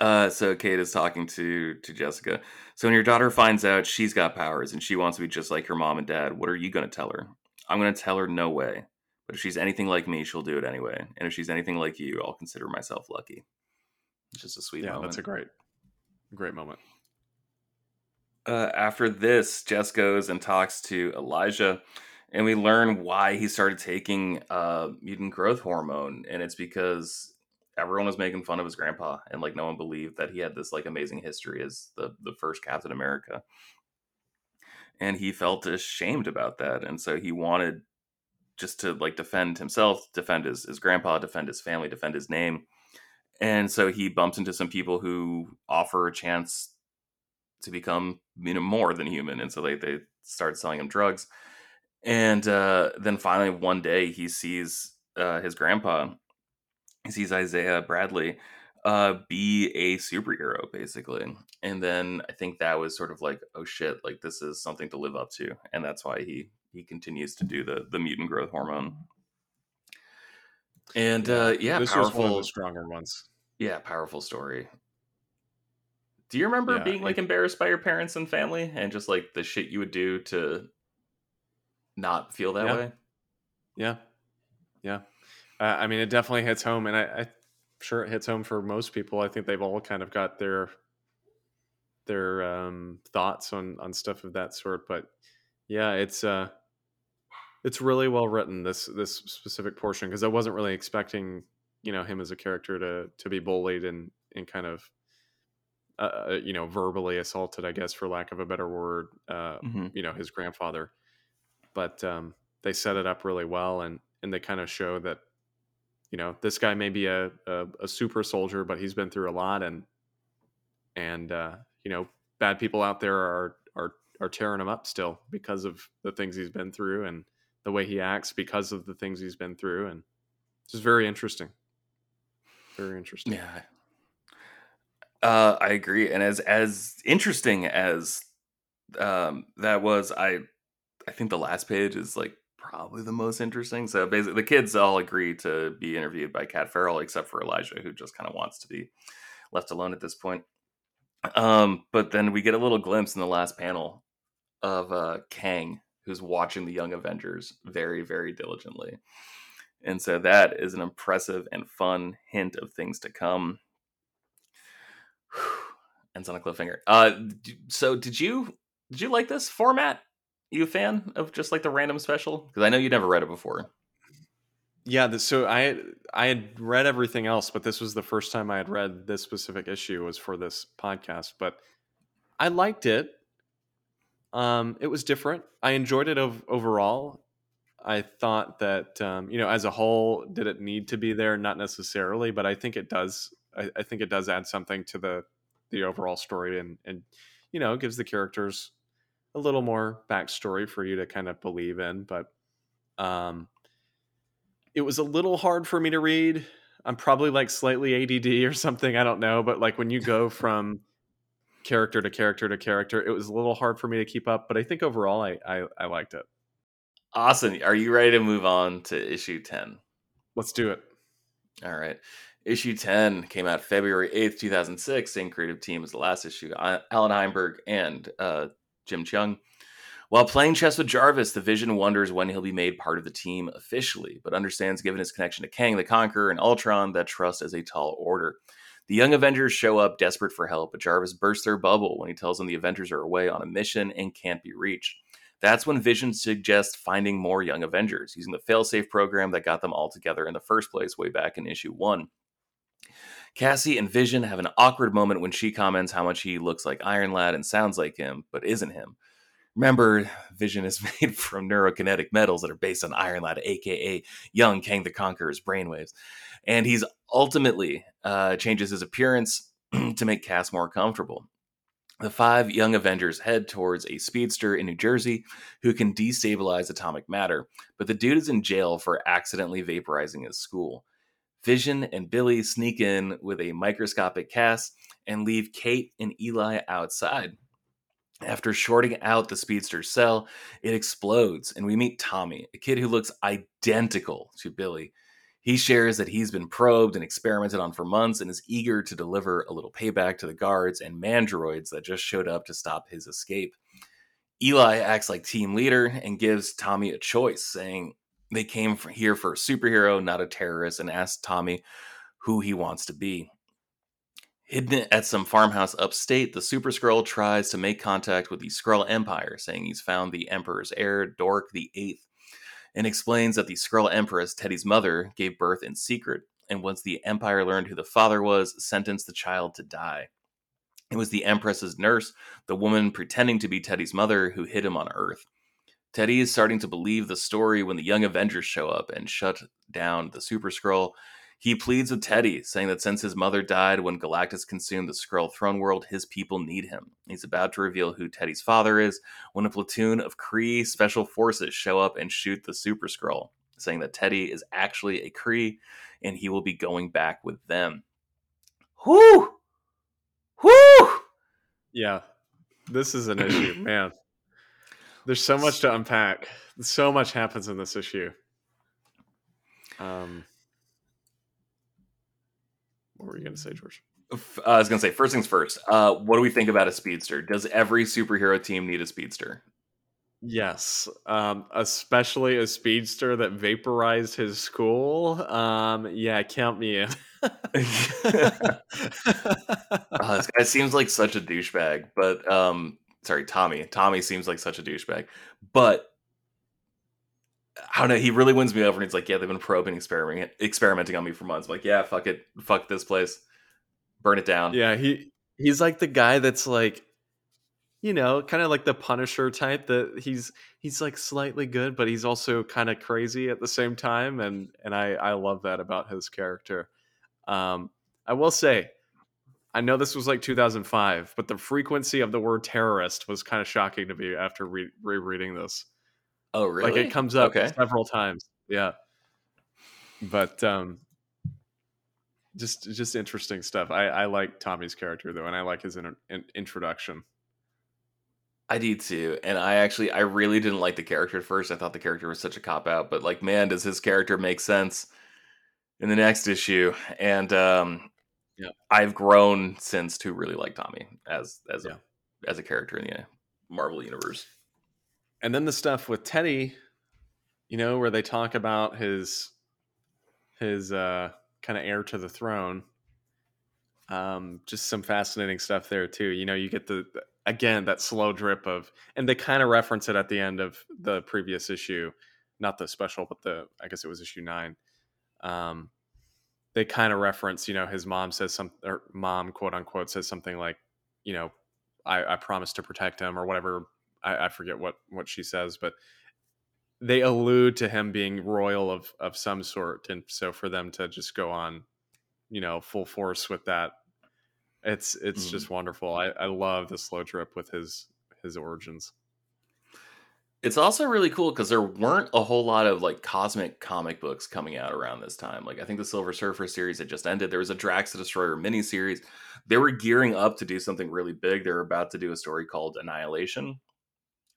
Uh, so Kate is talking to to Jessica. So when your daughter finds out she's got powers and she wants to be just like her mom and dad, what are you going to tell her? I'm going to tell her no way. But if she's anything like me, she'll do it anyway. And if she's anything like you, I'll consider myself lucky. It's just a sweet yeah, moment. that's a great, great moment. Uh, after this, Jess goes and talks to Elijah, and we learn why he started taking uh, mutant growth hormone, and it's because everyone was making fun of his grandpa, and like no one believed that he had this like amazing history as the the first Captain America, and he felt ashamed about that, and so he wanted just to like defend himself, defend his his grandpa, defend his family, defend his name, and so he bumps into some people who offer a chance to become you know more than human. And so they they start selling him drugs. And uh, then finally one day he sees uh, his grandpa. He sees isaiah bradley uh, be a superhero basically. And then i think that was sort of like oh shit like this is something to live up to. And that's why he he continues to do the the mutant growth hormone and uh yeah this powerful was one of the stronger ones. yeah powerful story do you remember Yeah, being like embarrassed by your parents and family and just like the shit you would do to not feel that Yeah. way? Yeah, yeah. Uh, I mean, it definitely hits home, and I, I sure it hits home for most people. I think they've all kind of got their their um, thoughts on on stuff of that sort. But yeah, it's uh, it's really well written this this specific portion because I wasn't really expecting you know him as a character to to be bullied and and kind of uh, you know verbally assaulted, I guess, for lack of a better word. Uh, Mhm. you know his grandfather but um, they set it up really well and and they kind of show that you know this guy may be a, a, a super soldier but he's been through a lot and and uh, you know bad people out there are are are tearing him up still because of the things he's been through and the way he acts because of the things he's been through and it's just very interesting very interesting Yeah. Uh, I agree. And as as interesting as um, that was, I I think the last page is like probably the most interesting. So basically, the kids all agree to be interviewed by Kat Farrell, except for Elijah, who just kind of wants to be left alone at this point. Um, but then we get a little glimpse in the last panel of uh, Kang, who's watching the Young Avengers very, very diligently. And so that is an impressive and fun hint of things to come. Ends on a cliffhanger. Uh, so did you did you like this format? You a fan of just like the random special? Because I know you never read it before. Yeah, so I I had read everything else, but this was the first time I had read this specific issue was for this podcast. But I liked it. Um, it was different. I enjoyed it ov- overall. I thought that um, you know, as a whole, did it need to be there? Not necessarily, but I think it does. I, I think it does add something to the the overall story, and and you know, gives the characters a little more backstory for you to kind of believe in. But um, it was a little hard for me to read. I'm probably like slightly ADD or something. I don't know. But like when you go from character to character to character, it was a little hard for me to keep up. But I think overall, I I, I liked it. Awesome. Are you ready to move on to issue ten? Let's do it. All right. Issue 10 came out February 8th, 2006. Same creative team as the last issue. Allan Heinberg and uh, Jim Cheung. While playing chess with Jarvis, the Vision wonders when he'll be made part of the team officially, but understands given his connection to Kang the Conqueror and Ultron that trust is a tall order. The Young Avengers show up desperate for help, but Jarvis bursts their bubble when he tells them the Avengers are away on a mission and can't be reached. That's when Vision suggests finding more Young Avengers, using the failsafe program that got them all together in the first place way back in issue 1. Cassie and Vision have an awkward moment when she comments how much he looks like Iron Lad and sounds like him, but isn't him. Remember, Vision is made from neurokinetic metals that are based on Iron Lad, aka young Kang the Conqueror's brainwaves. And he's ultimately uh, changes his appearance to make Cass more comfortable. The five young Avengers head towards a speedster in New Jersey who can destabilize atomic matter, but the dude is in jail for accidentally vaporizing his school. Vision and Billy sneak in with a microscopic Cass and leave Kate and Eli outside. After shorting out the speedster's cell, it explodes, and we meet Tommy, a kid who looks identical to Billy. He shares that he's been probed and experimented on for months and is eager to deliver a little payback to the guards and mandroids that just showed up to stop his escape. Eli acts like team leader and gives Tommy a choice, saying they came here for a superhero, not a terrorist, and asks Tommy who he wants to be. Hidden at some farmhouse upstate, the Super Skrull tries to make contact with the Skrull Empire, saying he's found the Emperor's heir, Dorrek the Eighth, and explains that the Skrull Empress, Teddy's mother, gave birth in secret, and once the Empire learned who the father was, sentenced the child to die. It was the Empress's nurse, the woman pretending to be Teddy's mother, who hid him on Earth. Teddy is starting to believe the story when the Young Avengers show up and shut down the Super Skrull. He pleads with Teddy, saying that since his mother died when Galactus consumed the Skrull throne world, his people need him. He's about to reveal who Teddy's father is when a platoon of Kree special forces show up and shoot the Super Skrull, saying that Teddy is actually a Kree and he will be going back with them. Whoo! Whoo! Yeah, this is an issue, man. There's so much to unpack. So much happens in this issue. Um, what were you going to say, George? Uh, I was going to say, first things first. Uh, what do we think about a speedster? Does every superhero team need a speedster? Yes, um, especially a speedster that vaporized his school. Um, yeah, count me in. oh, this guy seems like such a douchebag, but um, sorry, Tommy. Tommy seems like such a douchebag, but I don't know. He really wins me over, and he's like, "Yeah, they've been probing, experimenting, experimenting on me for months." I'm like, "Yeah, fuck it, fuck this place, burn it down." Yeah, he he's like the guy that's like, you know, kind of like the Punisher type. That he's he's like slightly good, but he's also kind of crazy at the same time, and and I I love that about his character. Um, I will say, I know this was like 2005, but the frequency of the word terrorist was kind of shocking to me after re- rereading this. Oh, really? Like it comes up okay. several times. Yeah. But um just just interesting stuff. I I like Tommy's character though and I like his in, in, introduction. I did too. And I actually I really didn't like the character at first. I thought the character was such a cop out, but like man, does his character make sense in the next issue? And um yeah. I've grown since to really like Tommy as as yeah. a as a character in the Marvel universe and then the stuff with Teddy, you know, where they talk about his his uh, kind of heir to the throne. Um, just some fascinating stuff there too. You know, you get the again that slow drip of, and they kind of reference it at the end of the previous issue, not the special, but the I guess it was issue nine. Um, they kind of reference, you know, his mom says some, or mom quote unquote says something like, you know, I, I promise to protect him or whatever I, I forget what what she says, but they allude to him being royal of of some sort, and so for them to just go on, you know, full force with that, it's it's mm. just wonderful. I, I love the slow drip with his his origins. It's also really cool because there weren't a whole lot of like cosmic comic books coming out around this time. Like I think the Silver Surfer series had just ended. There was a Drax the Destroyer miniseries. They were gearing up to do something really big. They were about to do a story called Annihilation,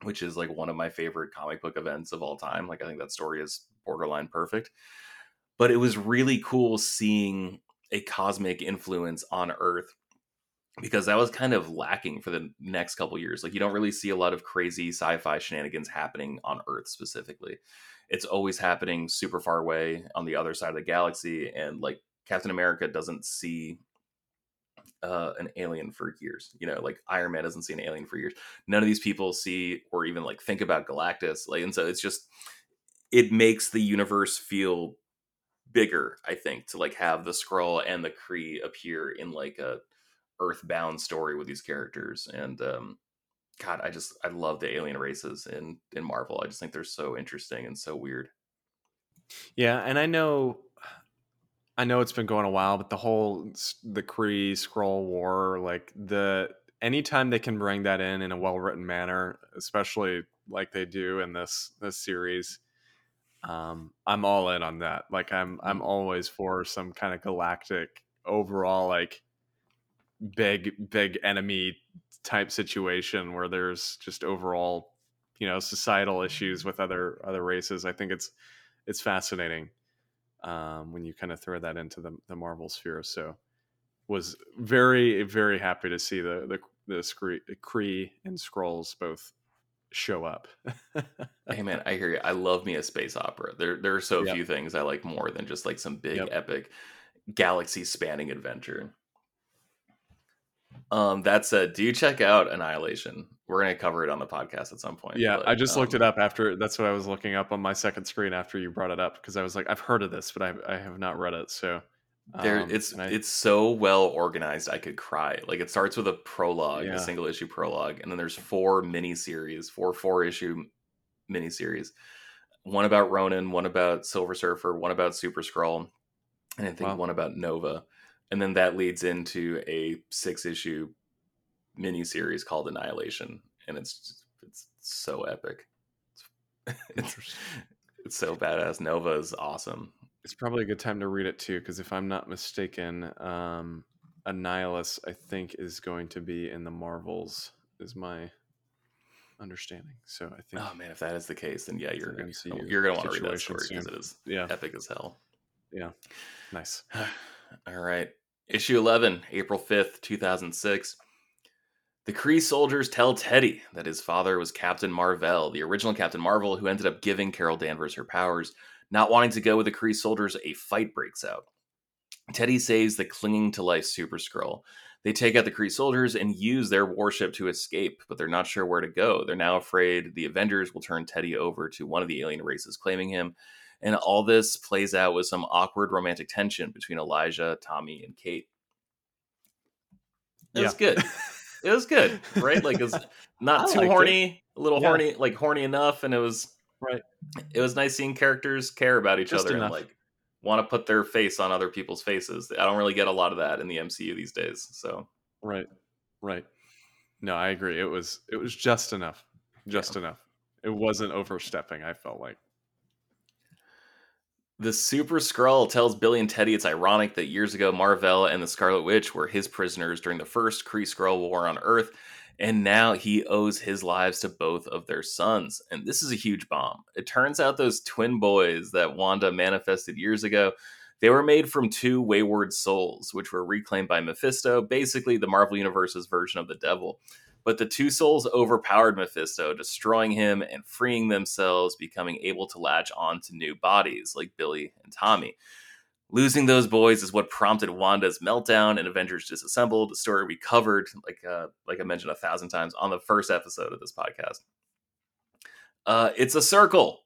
which is like one of my favorite comic book events of all time. Like I think that story is borderline perfect. But it was really cool seeing a cosmic influence on Earth because that was kind of lacking for the next couple years. Like you don't really see a lot of crazy sci-fi shenanigans happening on Earth specifically. It's always happening super far away on the other side of the galaxy and like Captain America doesn't see uh, an alien for years. You know, like Iron Man doesn't see an alien for years. None of these people see or even like think about Galactus. Like, and so it's just it makes the universe feel bigger. I think to like have the Skrull and the Kree appear in like a Earthbound story with these characters. And um, God, I just I love the alien races in in Marvel. I just think they're so interesting and so weird. Yeah, and I know I know it's been going a while, but the whole the Kree Skrull war, like the anytime they can bring that in in a well written manner, especially like they do in this this series, um, I'm all in on that. Like I'm I'm always for some kind of galactic overall like big big enemy type situation where there's just overall you know societal issues with other other races i think it's it's fascinating um, when you kind of throw that into the, the marvel sphere so was very very happy to see the the the Kree, Kree and Skrulls both show up. hey man, I hear you. I love me a space opera. There there are so Yep. few things I like more than just like some big Yep. epic galaxy spanning adventure. Um that said, do you check out Annihilation? We're gonna cover it on the podcast at some point. yeah, but, I just looked um, it up after. That's what I was looking up on my second screen after you brought it up because I was like, I've heard of this, but I, I have not read it. So There, um, it's I- it's so well organized. I could cry. Like it starts with a prologue, Yeah. a single issue prologue, and then there's four mini series, four four issue mini series. One about Ronan, one about Silver Surfer, one about Super Skrull, and I think Wow. one about Nova. And then that leads into a six issue mini series called Annihilation, and it's it's so epic. It's, it's so badass. Nova is awesome. it's probably a good time to read it too because if I'm not mistaken, um, Annihilus I think is going to be in the Marvels. Is my understanding. So I think Oh man, if that is the case, then yeah, you're gonna, MCU you're gonna want to read that story because it is yeah, epic as hell. Yeah, nice. All right, issue eleven, April fifth, two thousand six. The Kree soldiers tell Teddy that his father was Captain Marvel, the original Captain Marvel, who ended up giving Carol Danvers her powers. Not wanting to go with the Kree soldiers, a fight breaks out. Teddy saves the clinging to life Super Skrull. They take out the Kree soldiers and use their warship to escape, but they're not sure where to go. They're now afraid the Avengers will turn Teddy over to one of the alien races claiming him. And all this plays out with some awkward romantic tension between Elijah, Tommy, and Kate. It was good. It was good, right? Like it was not too liked it. horny, a little Yeah. horny, like horny enough, and it was Right. It was nice seeing characters care about each Just other enough. and like want to put their face on other people's faces. I don't really get a lot of that in the MCU these days. So Right. Right. No, I agree. It was it was just enough. Just enough. It wasn't overstepping, I felt like. The Super Skrull tells Billy and Teddy it's ironic that years ago Marvel and the Scarlet Witch were his prisoners during the first Kree Skrull War on Earth, and now he owes his lives to both of their sons. And this is a huge bomb. It turns out those twin boys that Wanda manifested years ago, they were made from two wayward souls, which were reclaimed by Mephisto, basically the Marvel Universe's version of the devil. But the two souls overpowered Mephisto, destroying him and freeing themselves, becoming able to latch on to new bodies like Billy and Tommy. Losing those boys is what prompted Wanda's meltdown and Avengers Disassembled, a story we covered, like uh, like I mentioned a thousand times on the first episode of this podcast. Uh, it's a circle.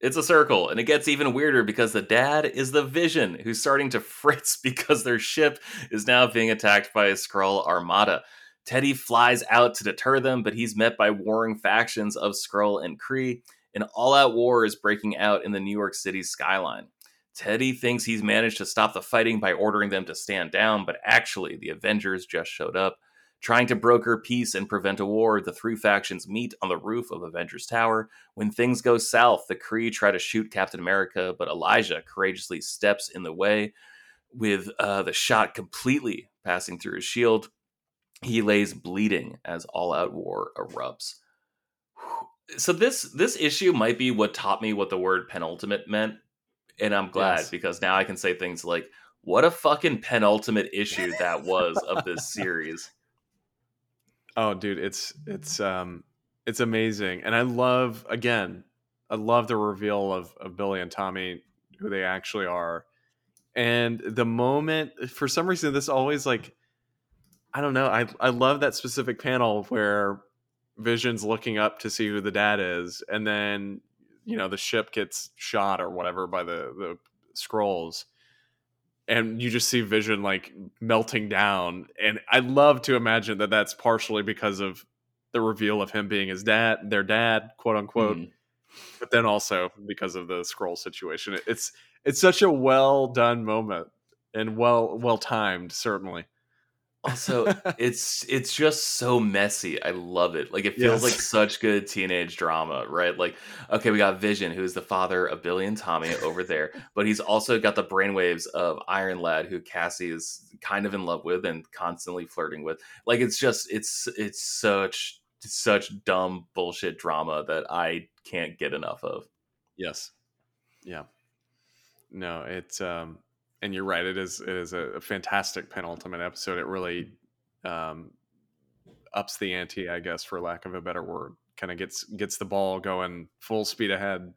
It's a circle, and it gets even weirder because the dad is the Vision, who's starting to fritz because their ship is now being attacked by a Skrull armada. Teddy flies out to deter them, but he's met by warring factions of Skrull and Kree. An all out war is breaking out in the New York City skyline. Teddy thinks he's managed to stop the fighting by ordering them to stand down, but actually, the Avengers just showed up. Trying to broker peace and prevent a war, the three factions meet on the roof of Avengers Tower. When things go south, the Kree try to shoot Captain America, but Elijah courageously steps in the way with uh, the shot completely passing through his shield. He lays bleeding as all-out war erupts. So this this issue might be what taught me what the word penultimate meant, and I'm glad Yes. because now I can say things like, "What a fucking penultimate issue that was of this series." Oh, dude, it's it's um it's amazing, and I love again, I love the reveal of of Billy and Tommy, who they actually are, and the moment for some reason this always like, I don't know, I I love that specific panel where Vision's looking up to see who the dad is, and then you know the ship gets shot or whatever by the the Skrulls and you just see vision like melting down and i love to imagine that that's partially because of the reveal of him being his dad their dad quote unquote Mhm. but then also because of the Skrull situation it's it's such a well done moment and well well timed certainly Also, it's it's just so messy. I love it. Like it feels like Yes. such good teenage drama, right? Like, okay, we got Vision, who's the father of Billy and Tommy over there, but he's also got the brainwaves of Iron Lad, who Cassie is kind of in love with and constantly flirting with. Like, it's just it's it's such such dumb bullshit drama that I can't get enough of. Yes. Yeah. No, it's um and you're right, it is it is a, fantastic penultimate episode. It really um ups the ante, I guess, for lack of a better word. Kind of gets gets the ball going full speed ahead.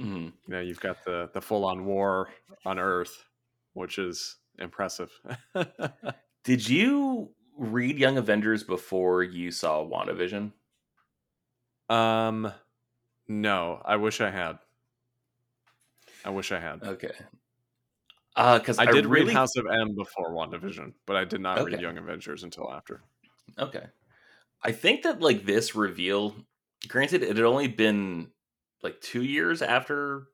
Mhm. You know, you've got the the full on war on Earth, which is impressive. Did you read Young Avengers before you saw WandaVision? um no, I wish I had. I wish I had. Okay. Uh, because I did really read House of M before WandaVision, but I did not read Young Avengers until after. Okay. I think that like this reveal, granted, it had only been like two years after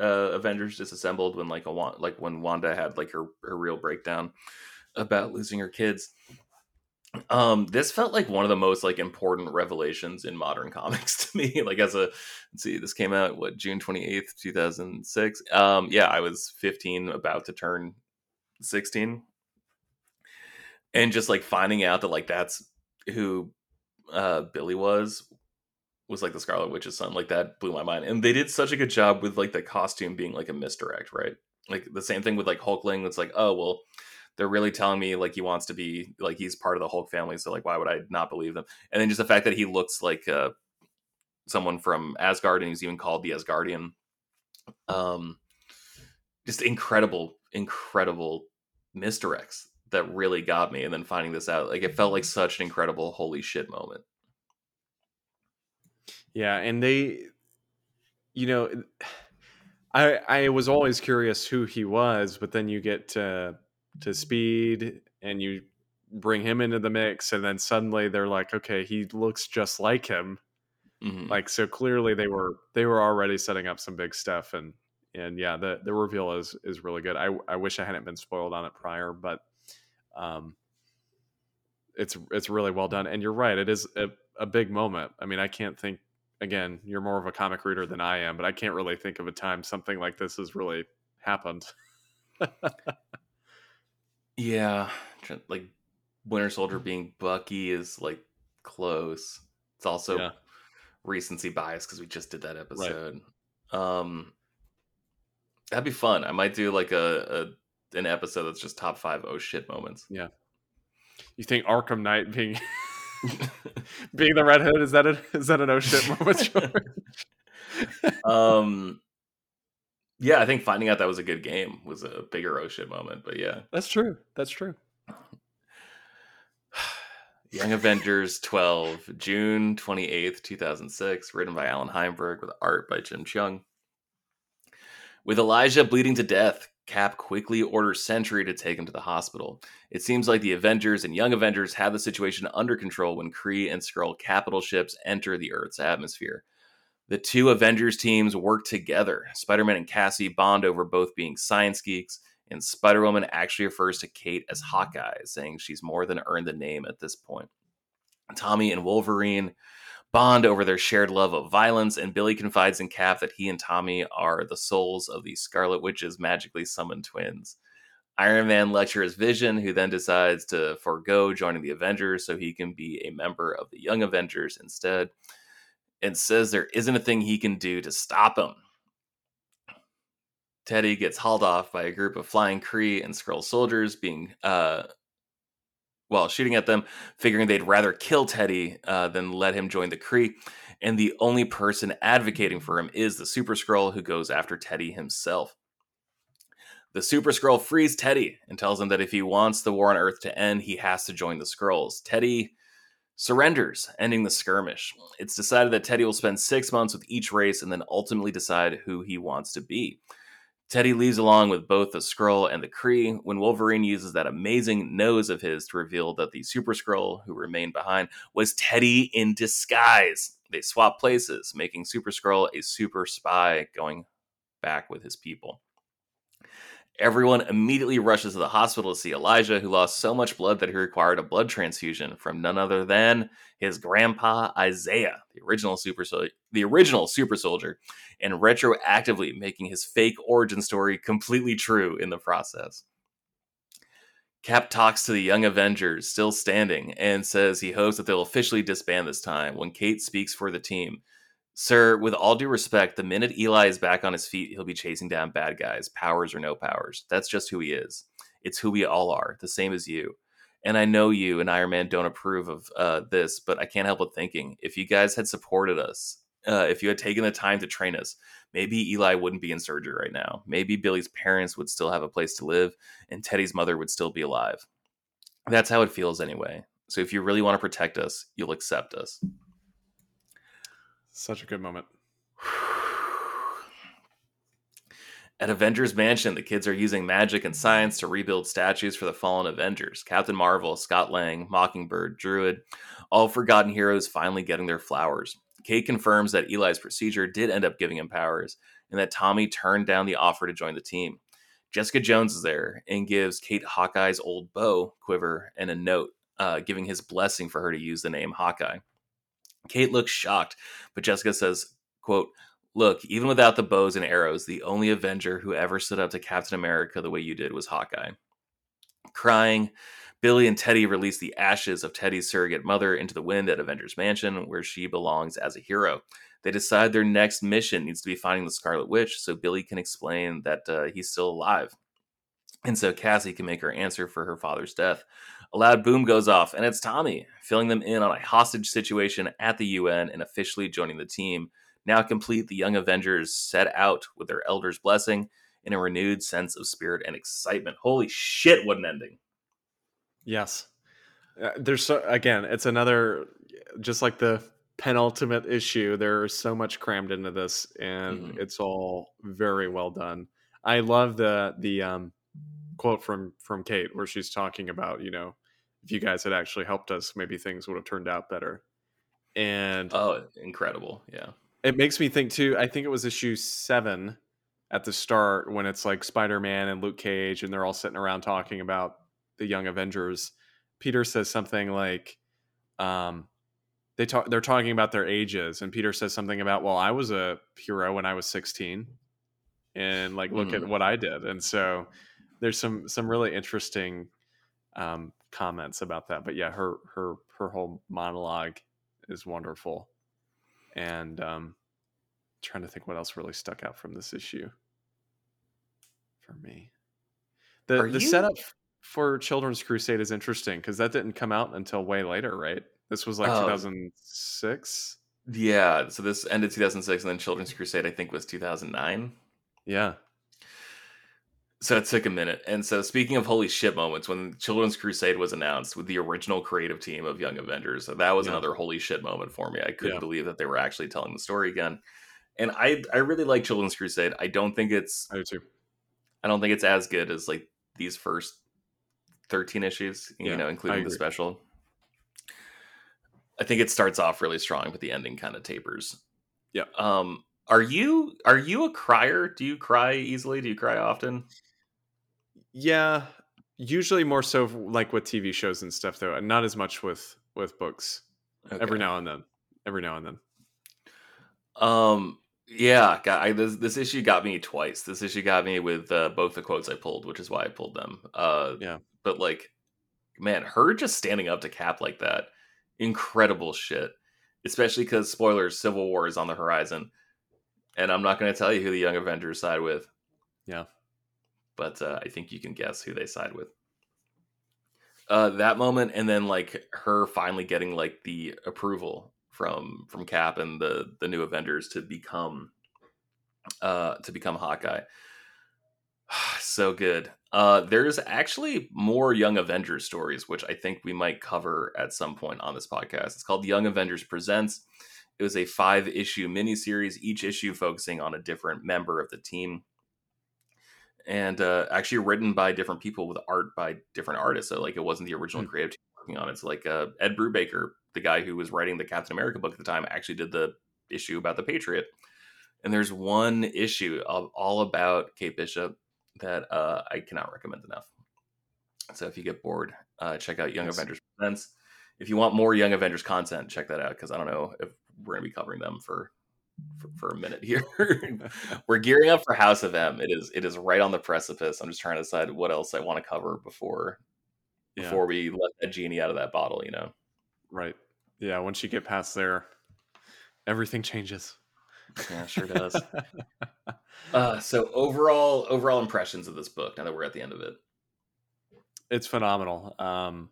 uh, Avengers disassembled when like a like when Wanda had like her her real breakdown about losing her kids. Um, this felt like one of the most like important revelations in modern comics to me. Like as a see, this came out what June twenty eighth, two thousand six. Um, yeah, I was fifteen, about to turn sixteen, and just like finding out that like that's who uh Billy was was like the Scarlet Witch's son. Like that blew my mind. And they did such a good job with like the costume being like a misdirect, right? Like the same thing with like Hulkling. It's like, oh well, they're really telling me like he wants to be like he's part of the Hulk family. So like, why would I not believe them? And then just the fact that he looks like uh someone from Asgard and he's even called the Asgardian. Um, just incredible, incredible misdirects that really got me. And then finding this out, like it felt like such an incredible holy shit moment. Yeah, and they, you know, I I was always curious who he was, but then you get to to Speed and you bring him into the mix, and then suddenly they're like, okay, he looks just like him. Mhm. Like so, clearly they were they were already setting up some big stuff, and and yeah, the the reveal is is really good. I I wish I hadn't been spoiled on it prior, but um, it's it's really well done. And you're right, it is a, a big moment. I mean, I can't think again. You're more of a comic reader than I am, but I can't really think of a time something like this has really happened. Yeah, like Winter Soldier being Bucky is like close. It's also Yeah. recency bias because we just did that episode. Um, that'd be fun. I might do like a, a an episode that's just top five oh shit moments. Yeah. You think Arkham Knight being being the Red Hood is that a, is that an oh shit moment? Um, yeah, I think finding out that was a good game was a bigger oh shit moment. But yeah, That's true. That's true. Young Avengers 12, June 28th, 2006, written by Allan Heinberg with art by Jim Cheung. With Elijah bleeding to death, Cap quickly orders Sentry to take him to the hospital. It seems like the Avengers and Young Avengers have the situation under control when Kree and Skrull capital ships enter the Earth's atmosphere. The two Avengers teams work together. Spider Man and Cassie bond over both being science geeks, and Spider Woman actually refers to Kate as Hawkeye, saying she's more than earned the name at this point. Tommy and Wolverine bond over their shared love of violence, and Billy confides in Cap that he and Tommy are the souls of the Scarlet Witch's magically summoned twins. Iron Man lectures Vision, who then decides to forego joining the Avengers so he can be a member of the Young Avengers instead, and says there isn't a thing he can do to stop him. Teddy gets hauled off by a group of flying Kree and Skrull soldiers being uh well, shooting at them, figuring they'd rather kill Teddy uh, than let him join the Kree. And the only person advocating for him is the Super Skrull who goes after Teddy himself. The Super Skrull frees Teddy and tells him that if he wants the war on Earth to end, he has to join the Skrulls. Teddy surrenders, ending the skirmish. It's decided that Teddy will spend six months with each race and then ultimately decide who he wants to be. Teddy leaves along with both the Skrull and the Kree when Wolverine uses that amazing nose of his to reveal that the Super Skrull who remained behind was Teddy in disguise. They swap places, making Super Skrull a super spy going back with his people. Everyone immediately rushes to the hospital to see Elijah, who lost so much blood that he required a blood transfusion from none other than his grandpa Isaiah, the original super soldier, the original super soldier, and retroactively making his fake origin story completely true in the process. Cap talks to the young Avengers, still standing, and says he hopes that they'll officially disband this time when Kate speaks for the team. Sir, with all due respect, the minute Eli is back on his feet, he'll be chasing down bad guys, powers or no powers. That's just who he is. It's who we all are, the same as you. And I know you and Iron Man don't approve of uh, this, but I can't help but thinking if you guys had supported us, uh, if you had taken the time to train us, maybe Eli wouldn't be in surgery right now. Maybe Billy's parents would still have a place to live, and Teddy's mother would still be alive. That's how it feels anyway. So if you really want to protect us, you'll accept us. Such a good moment. At Avengers Mansion, the kids are using magic and science to rebuild statues for the fallen Avengers. Captain Marvel, Scott Lang, Mockingbird, Druid, all forgotten heroes finally getting their flowers. Kate confirms that Eli's procedure did end up giving him powers, and that Tommy turned down the offer to join the team. Jessica Jones is there and gives Kate Hawkeye's old bow quiver and a note, uh, giving his blessing for her to use the name Hawkeye. Kate looks shocked, but Jessica says, quote, Look, even without the bows and arrows, the only Avenger who ever stood up to Captain America the way you did was Hawkeye. Crying, Billy and Teddy release the ashes of Teddy's surrogate mother into the wind at Avengers Mansion, where she belongs as a hero. They decide their next mission needs to be finding the Scarlet Witch so Billy can explain that uh, he's still alive. And so Cassie can make her answer for her father's death. A loud boom goes off, and it's Tommy, filling them in on a hostage situation at the UN and officially joining the team. Now complete, the young Avengers set out with their elder's blessing in a renewed sense of spirit and excitement. Holy shit, what an ending! Yes. Uh, there's so again, it's another just like the penultimate issue. There's so much crammed into this, and mm-hmm. it's all very well done. I love the the um, quote from from Kate where she's talking about you know if you guys had actually helped us, maybe things would have turned out better. And oh, incredible! Yeah, it makes me think too. I think it was issue seven at the start when it's like Spider Man and Luke Cage, and they're all sitting around talking about the Young Avengers. Peter says something like, um, they talk they're talking about their ages, and Peter says something about, well, I was a hero when I was 16, and like look mm. at what I did, and so there's some some really interesting um, comments about that. But yeah, her her her whole monologue is wonderful, and um, trying to think what else really stuck out from this issue for me. The Are the you... setup for Children's Crusade is interesting because that didn't come out until way later, right? This was like oh. 2006. Yeah, so this ended 2006, and then Children's Crusade I think was 2009. Yeah, so it took a minute. And so, speaking of holy shit moments, when Children's Crusade was announced with the original creative team of Young Avengers, that was yeah. another holy shit moment for me. I couldn't yeah. believe that they were actually telling the story again. And I, I really like Children's Crusade. I don't think it's, I do too. I don't think it's as good as like these first thirteen issues, you yeah, know, including the special. I think it starts off really strong, but the ending kind of tapers. Yeah. Um, are you are you a crier? Do you cry easily? Do you cry often? Yeah, usually more so like with TV shows and stuff though, and not as much with with books. Okay. Every now and then. Every now and then. Um yeah, got, I, this this issue got me twice. This issue got me with uh, both the quotes I pulled, which is why I pulled them. Uh yeah. But like man, her just standing up to Cap like that, incredible shit. Especially cuz spoilers, Civil War is on the horizon. And I'm not going to tell you who the Young Avengers side with. Yeah but uh, I think you can guess who they side with. Uh, that moment, and then like her finally getting like the approval from from Cap and the the new Avengers to become uh to become Hawkeye. so good. Uh, there's actually more Young Avengers stories, which I think we might cover at some point on this podcast. It's called Young Avengers Presents. It was a five issue miniseries, each issue focusing on a different member of the team and uh, actually written by different people with art by different artists. So like it wasn't the original mm-hmm. creative team working on it. So like uh, Ed Brubaker, the guy who was writing the Captain America book at the time, actually did the issue about the Patriot. And there's one issue of all about Kate Bishop that uh, I cannot recommend enough. So if you get bored, uh, check out Young Yes. Avengers Presents. If you want more Young Avengers content, check that out because I don't know if we're going to be covering them for, for for a minute here. we're gearing up for House of M. It is it is right on the precipice. I'm just trying to decide what else I want to cover before Yeah. before we let that genie out of that bottle. You know. Right. Yeah. Once you get past there, everything changes. Yeah, sure does. uh, so overall overall impressions of this book. Now that we're at the end of it. it's phenomenal. Um,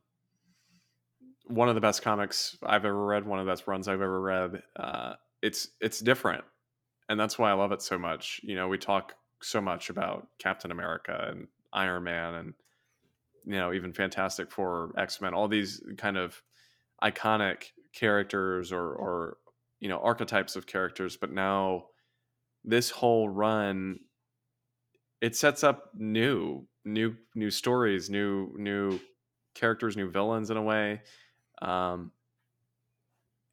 one of the best comics I've ever read. One of the best runs I've ever read. Uh, it's it's different, and that's why I love it so much. You know, we talk so much about Captain America and Iron Man, and you know, even Fantastic Four, X Men, all these kind of iconic characters or or you know archetypes of characters. But now, this whole run it sets up new new new stories new new characters new villains in a way um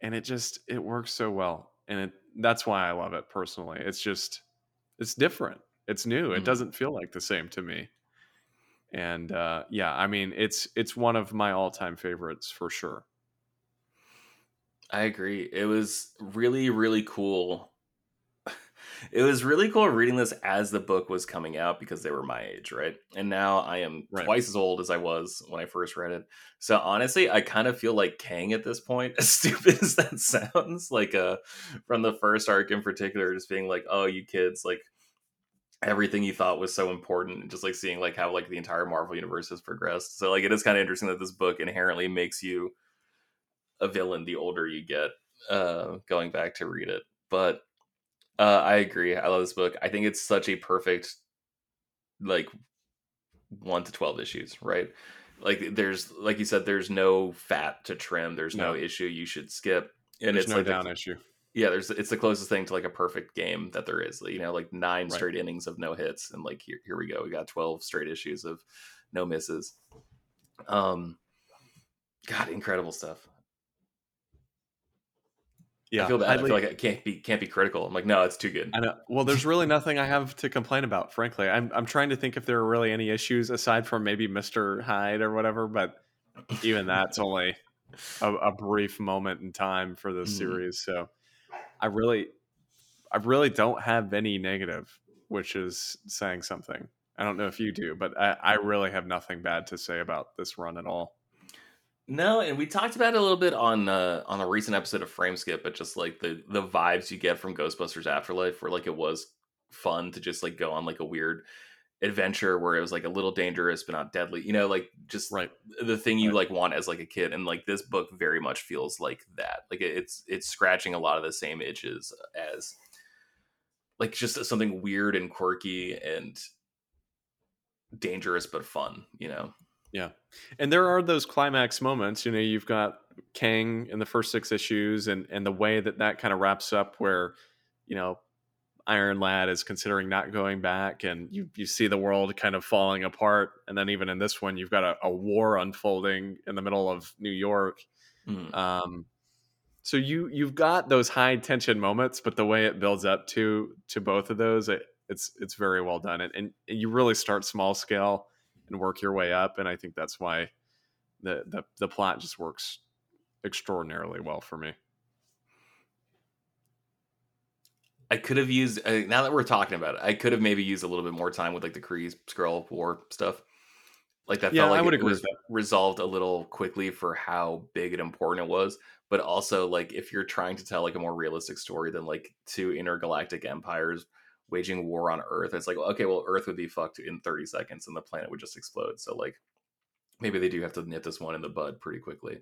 and it just it works so well and it that's why i love it personally it's just it's different it's new it Mhm. doesn't feel like the same to me and uh yeah i mean it's it's one of my all-time favorites for sure I agree. It was really, really cool. It was really cool reading this as the book was coming out because they were my age, right? And now I am Right. twice as old as I was when I first read it. So honestly, I kind of feel like Kang at this point, as stupid as that sounds, like uh from the first arc in particular, just being like, oh, you kids, like everything you thought was so important, and just like seeing like how like the entire Marvel universe has progressed. So like it is kind of interesting that this book inherently makes you a villain the older you get uh going back to read it but uh i agree i love this book i think it's such a perfect like 1 to 12 issues right like there's like you said there's no fat to trim there's no, No. issue you should skip and there's it's no like down issue yeah there's it's the closest thing to like a perfect game that there is you know like nine Right. straight innings of no hits and like here, here we go we got 12 straight issues of no misses um god incredible stuff yeah I feel bad. I highly- feel like I can't be can't be critical. I'm like, no, it's too good. I know. Well, there's really nothing I have to complain about, frankly. I'm I'm trying to think if there are really any issues aside from maybe Mr. Hyde or whatever, but even that's only a, a brief moment in time for this Mhm. series. So I really I really don't have any negative, which is saying something. I don't know if you do, but I, I really have nothing bad to say about this run at all. No, and we talked about it a little bit on uh, on a recent episode of Frameskip, but just like the the vibes you get from Ghostbusters Afterlife, where like it was fun to just like go on like a weird adventure where it was like a little dangerous but not deadly. You know, like just Right. the thing you Right. like want as like a kid, and like this book very much feels like that. Like it's it's scratching a lot of the same itches as like just something weird and quirky and dangerous but fun. You know. Yeah. And there are those climax moments, you know, you've got Kang in the first six issues and and the way that that kind of wraps up where, you know, Iron Lad is considering not going back and you you see the world kind of falling apart and then even in this one you've got a, a war unfolding in the middle of New York. Mhm. Um so you you've got those high tension moments but the way it builds up to to both of those it, it's it's very well done and, and you really start small scale and work your way up and i think that's why the the, the plot just works extraordinarily well for me I could have used uh, now that we're talking about it. I could have maybe used a little bit more time with like the Kree Skrull War stuff. Like that Yeah, felt like I would it agree was resolved a little quickly for how big and important it was. But also, like if you're trying to tell like a more realistic story than like two intergalactic empires waging war on Earth, it's like okay, well, Earth would be fucked in 30 seconds and the planet would just explode. So like maybe they do have to nip this one in the bud pretty quickly.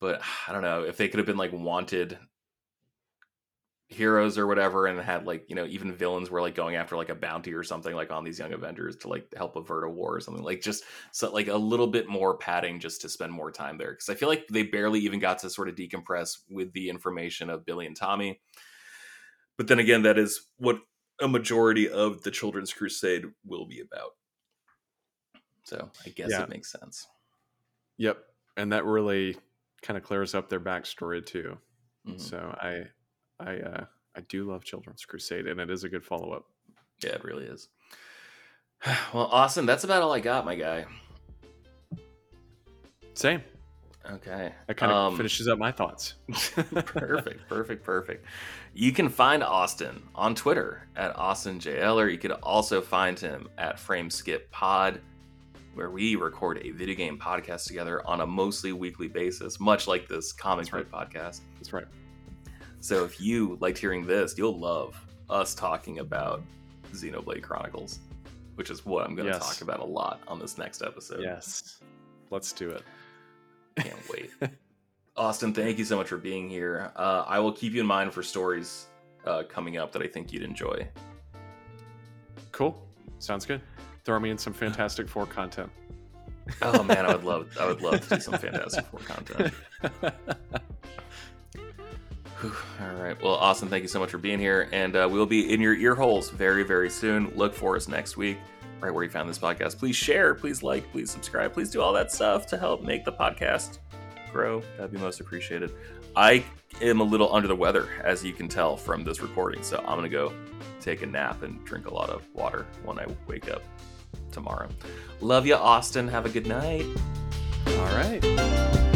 But I don't know if they could have been like wanted heroes or whatever and had like you know even villains were like going after like a bounty or something like on these young avengers to like help avert a war or something like just so like a little bit more padding just to spend more time there because i feel like they barely even got to sort of decompress with the information of billy and tommy but then again that is what a majority of the children's crusade will be about so i guess Yeah. it makes sense yep and that really kind of clears up their backstory too Mhm. so i i uh i do love children's crusade and it is a good follow-up Yeah, it really is. well, awesome. that's about all I got, my guy. Same. Okay. That kind of Um, finishes up my thoughts. perfect, perfect, perfect. You can find Austin on Twitter at AustinJL, or you could also find him at Frameskip Pod, where we record a video game podcast together on a mostly weekly basis, much like this comic book podcast. That's right. So if you liked hearing this, you'll love us talking about Xenoblade Chronicles, which is what I'm going to Yes. talk about a lot on this next episode. Yes. Let's do it. Can't wait. Austin, thank you so much for being here. Uh, I will keep you in mind for stories uh, coming up that I think you'd enjoy. Cool. Sounds good. Throw me in some Fantastic Four content. Oh man, I would love I would love to do some Fantastic Four content. Whew. All right. Well, Austin, thank you so much for being here, and uh, we'll be in your ear holes very, very soon. Look for us next week, right where you found this podcast. Please share, please like, please subscribe, please do all that stuff to help make the podcast grow. That'd be most appreciated. I am a little under the weather, as you can tell from this recording, so I'm gonna go take a nap and drink a lot of water when I wake up tomorrow. Love you, Austin. Have a good night. All right.